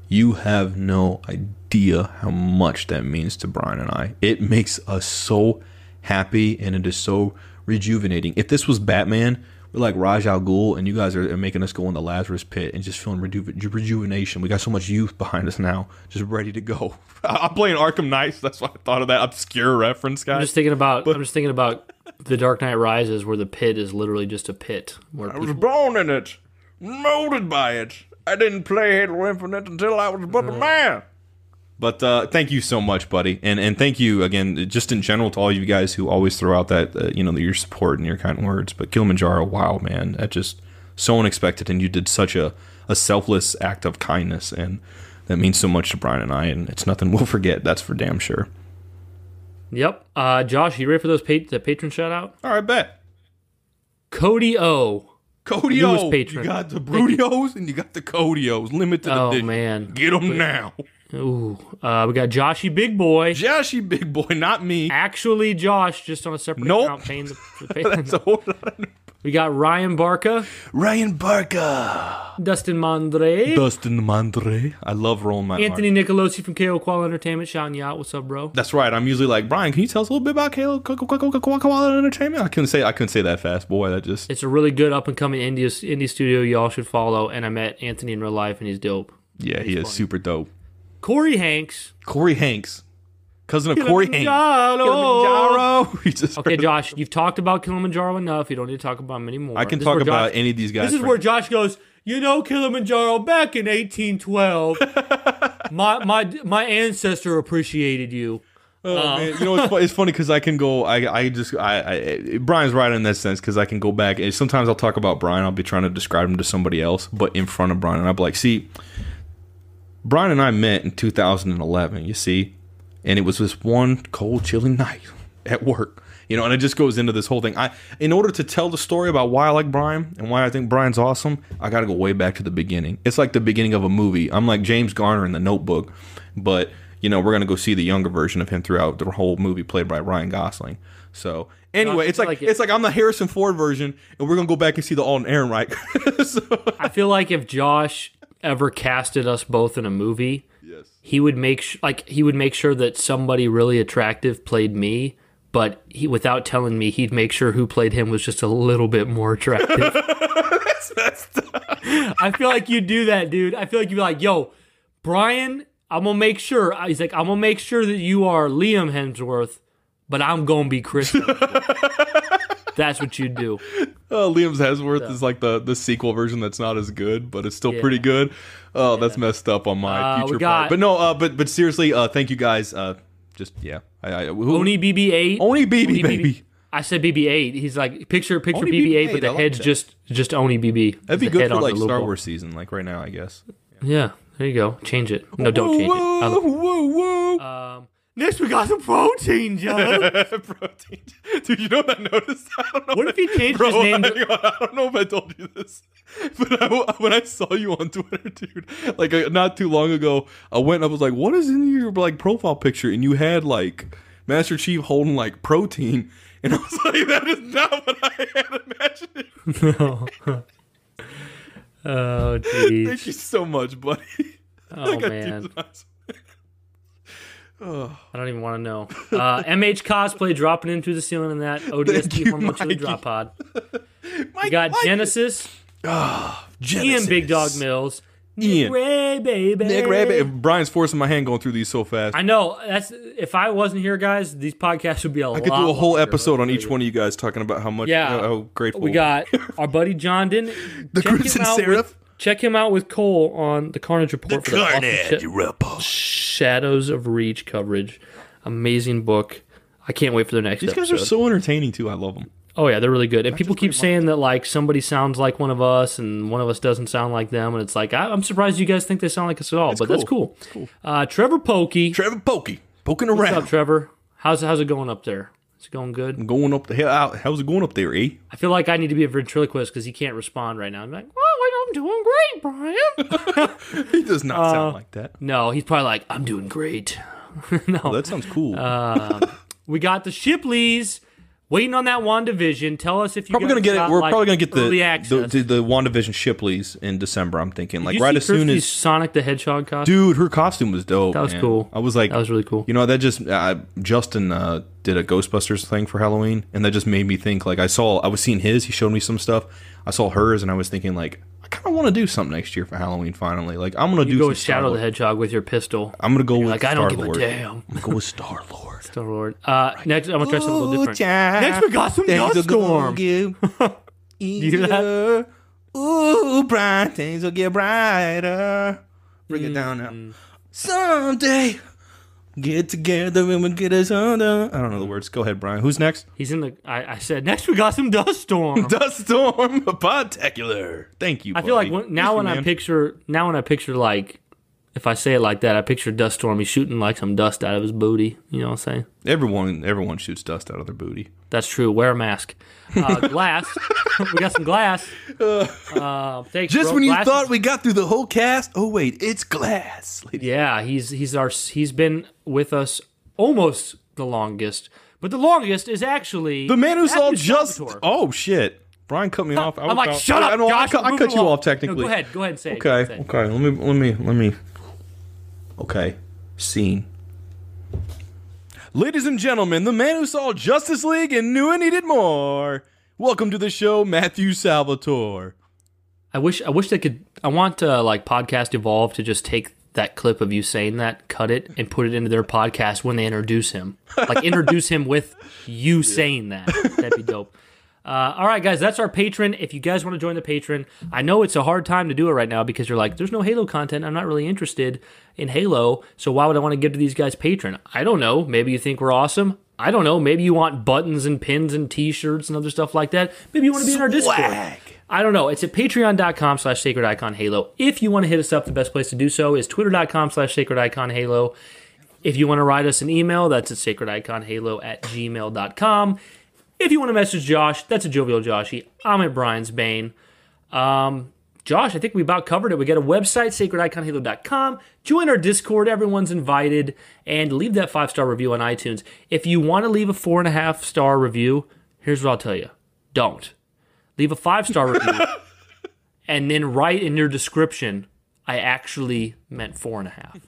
you have no idea how much that means to Brian and I. It makes us so happy and it is so rejuvenating. If this was Batman, we're like Ra's Al Ghul, and you guys are, are making us go in the Lazarus pit and just feeling reju- rejuvenation. We got so much youth behind us now, just ready to go. I'm playing Arkham Knights. That's why I thought of that obscure reference, guys. I'm just thinking about. I'm just thinking about the Dark Knight Rises, where the pit is literally just a pit. Where I was born in it, molded by it. I didn't play Halo Infinite until I was but a uh-huh. man. But uh, thank you so much, buddy, and and thank you again, just in general to all you guys who always throw out that uh, you know your support and your kind words. But Kilimanjaro, wow, man, that just so unexpected, and you did such a a selfless act of kindness, and that means so much to Brian and I, and it's nothing we'll forget. That's for damn sure. yep. Uh, Josh, you ready for those pa- the patron shout out? All right, bet. Cody O. Cody O, you got the Brudios and you got the Codios, limited Oh edition. man. Get them now. Ooh. Uh, we got Joshy Big Boy. Joshy big boy, not me. Actually, Josh, just on a separate Nope. account, paying the. the pay- That's a whole lot we got Ryan Barca, Ryan Barca. Dustin Mondre, Dustin Mandre. I love rolling my Anthony R. Nicolosi from KO Qual Entertainment shouting you out. What's up, bro? That's right. I'm usually like, Brian, can you tell us a little bit about Kalo Koala Entertainment? I couldn't say I couldn't say that fast, boy. That just It's a really good up and coming indie indie studio y'all should follow. And I met Anthony in real life, and he's dope. yeah, he is super dope. Corey Hanks. Corey Hanks, cousin of Corey Hanks. Kilimanjaro. Just Okay, Josh, you've talked about Kilimanjaro enough. You don't need to talk about him anymore. I can This is talk where about Josh- any of these guys. This is where Josh goes. You know Kilimanjaro back in 1812. my my my ancestor appreciated you. Oh, uh, man. You know, it's, fu- it's funny because I can go. I, I just, I, I, Brian's right in that sense because I can go back. And sometimes I'll talk about Brian. I'll be trying to describe him to somebody else, but in front of Brian, and I'll be like, "See, Brian and I met in 2011. You see, and it was this one cold, chilly night at work, You know, and it just goes into this whole thing. I, in order to tell the story about why I like Brian and why I think Brian's awesome, I got to go way back to the beginning. It's like the beginning of a movie. I'm like James Garner in The Notebook, but you know, we're gonna go see the younger version of him throughout the whole movie, played by Ryan Gosling. So anyway, I it's like, like it- it's like I'm the Harrison Ford version, and we're gonna go back and see the Alden Ehrenreich. so, I feel like if Josh ever casted us both in a movie, yes. he would make sh- like he would make sure that somebody really attractive played me, but he without telling me, he'd make sure who played him was just a little bit more attractive. I feel like you do that, dude. I feel like you'd be like, "Yo, Brian, I'm gonna make sure." He's like, "I'm gonna make sure that you are Liam Hemsworth, but I'm gonna be Chris." Hemsworth." That's what you do. Uh, Liam's Hemsworth is like the the sequel version that's not as good, but it's still Yeah. pretty good. Oh, that's messed up on my Uh, future got- part. But no, uh, but but seriously, uh, thank you guys. Uh, just yeah, I, I who, Oni BB-8. Oni BB, Oni baby. I said BB-8. He's like picture picture Oni BB-8, BB-8, but the like head's that. just just Oni BB. That'd be good for like the Star. Wars season, like right now, I guess. Yeah, there you go. Change it. No, don't change it. Whoa, whoa, whoa! Um, next we got some protein, John. Protein, dude. You know what I noticed? I don't know. what if he changed Bro, his name? To, on, I don't know if I told you this, but I, when I saw you on Twitter, dude, like uh, not too long ago, I went and I was like, "What is in your like profile picture?" And you had like Master Chief holding like protein, and I was like, "That is not what I had imagined." No. oh, jeez. Thank you so much, buddy. Oh I got man, tears in my eyes. I don't even want to know. Uh, MH cosplay dropping in through the ceiling in that ODST hormone chili Mikey. drop pod. Mike, We got Mike. Genesis, Genesis. Ian Big Dog Mills, Ian. Ray baby. Nick Rabbit. Brian's forcing my hand going through these so fast. I know that's if I wasn't here, guys. These podcasts would be a I lot. I could do a whole episode on each one of you guys talking about how much, Yeah. how, how grateful We got our buddy John Din. The Crimson Seraph? With, check him out with Cole on the Carnage Report for the awesome Carnage Sh- Report. Shadows of Reach coverage. Amazing book. I can't wait for the next These guys are so entertaining too. I love them. oh yeah, they're really good. And people keep saying that like somebody sounds like one of us and one of us doesn't sound like them, and it's like I, I'm surprised you guys think they sound like us at all. but that's cool. Uh, Trevor Pokey. Trevor Pokey poking around. What's up, Trevor? How's how's it going up there? Is it going good? I'm going up the hill. Out. How's it going up there, eh? I feel like I need to be a ventriloquist because he can't respond right now. I'm like, well, I'm doing great, Brian. He does not Uh, sound like that. no, he's probably like, I'm doing great. no, Oh, that sounds cool. we got the Shipleys waiting on that WandaVision. Tell us if you probably gonna get it. We're like, probably gonna get the the, the the WandaVision Shipleys in December. I'm thinking like Did you right as soon as Sonic the Hedgehog costume. dude, her costume was dope. That was man. cool. I was like, That was really cool. You know, that just uh, Justin uh, did a Ghostbusters thing for Halloween, and that just made me think. Like I saw, I was seeing his. He showed me some stuff. I saw hers, and I was thinking like, I kind of want to do something next year for Halloween. Finally, like I'm gonna You do go some with Shadow the Hedgehog with your pistol. I'm gonna go with like, I don't give a Star-Lord. damn. I'm gonna go with Star Lord. Star Lord. Uh, next, I'm gonna try something a little different. Next, we got some dust storm. you hear that? Ooh, bright things will get brighter. Bring it down now. Mm. Someday, get together and we'll get us under. I don't know the words. Go ahead, Brian. Who's next? He's in the. I, I said next we got some dust storm. Dust Storm Podtacular. Thank you. I feel like when, now when I man. picture now when I picture like if I say it like that, I picture Dust Storm. He's shooting like some dust out of his booty. You know what I'm saying? everyone, everyone shoots dust out of their booty. That's true. Wear a mask. Uh, glass. we got some glass. Uh, thanks, Just bro. when you thought we got through the whole cast, oh wait, it's glass. ladies. yeah, he's he's our he's been with us almost the longest, but the longest is actually The man who saw just. Salvatore. Oh shit! Brian cut me off. I I'm like, about- shut up, I, I Josh. cut, I we're cut you along. off technically. No, go ahead. Go ahead and say it. Okay. It. Okay. Let me. Let me. Let me. Okay. Scene. Ladies and gentlemen, the man who saw Justice League and knew it needed more. Welcome to the show, Matthew Salvatore. I wish I wish they could. I want uh, like podcast evolve to just take that clip of you saying that, cut it, and put it into their podcast when they introduce him. Like introduce him with you saying that. That'd be dope. Uh, all right, guys, that's our patron. If you guys want to join the patron, I know it's a hard time to do it right now because you're like, there's no Halo content. I'm not really interested in Halo, so why would I want to give to these guys patron? I don't know. Maybe you think we're awesome. I don't know. Maybe you want buttons and pins and T-shirts and other stuff like that. Maybe you want to be in our Discord. Swag. I don't know. It's at patreon.com slash sacred icon halo. If you want to hit us up, the best place to do so is twitter.com slash sacred icon halo. If you want to write us an email, that's at sacrediconhalo at gmail.com. If you want to message Josh, that's a jovial Joshy. I'm at Brian's Bane. Um, Josh, I think we about covered it. We got a website, sacrediconhalo.com. Join our Discord. Everyone's invited. And leave that five star review on iTunes. If you want to leave a four and a half star review, here's what I'll tell you don't. Leave a five star review and then write in your description, I actually meant four and a half.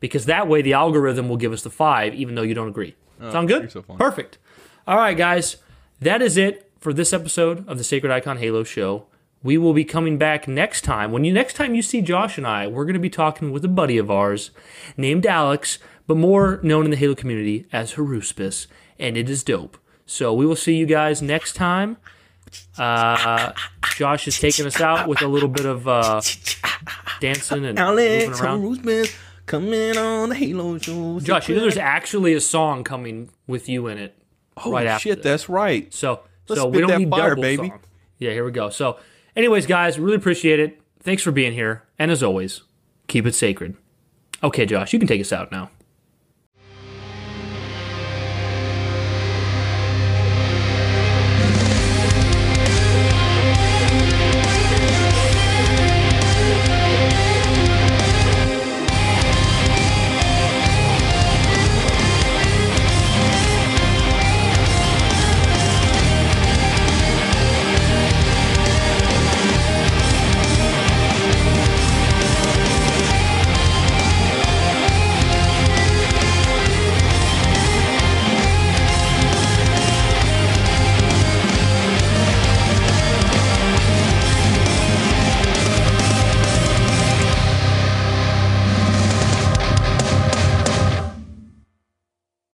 Because that way the algorithm will give us the five, even though you don't agree. Sound good? you're so. Perfect. All right, guys. That is it for this episode of the Sacred Icon Halo Show. We will be coming back next time. When you next time you see Josh and I, we're going to be talking with a buddy of ours named Alex, but more known in the Halo community as Haruspis, and it is dope. So we will see you guys next time. Uh, Josh is taking us out with a little bit of uh, dancing and Alex moving around. Coming on the Halo show. Josh, you know there's actually a song coming with you in it oh right shit, this. that's right. So, Let's so we don't that need fire, double baby. song. Yeah, here we go. So, anyways, guys, really appreciate it. Thanks for being here, and as always, keep it sacred. Okay, Josh, you can take us out now.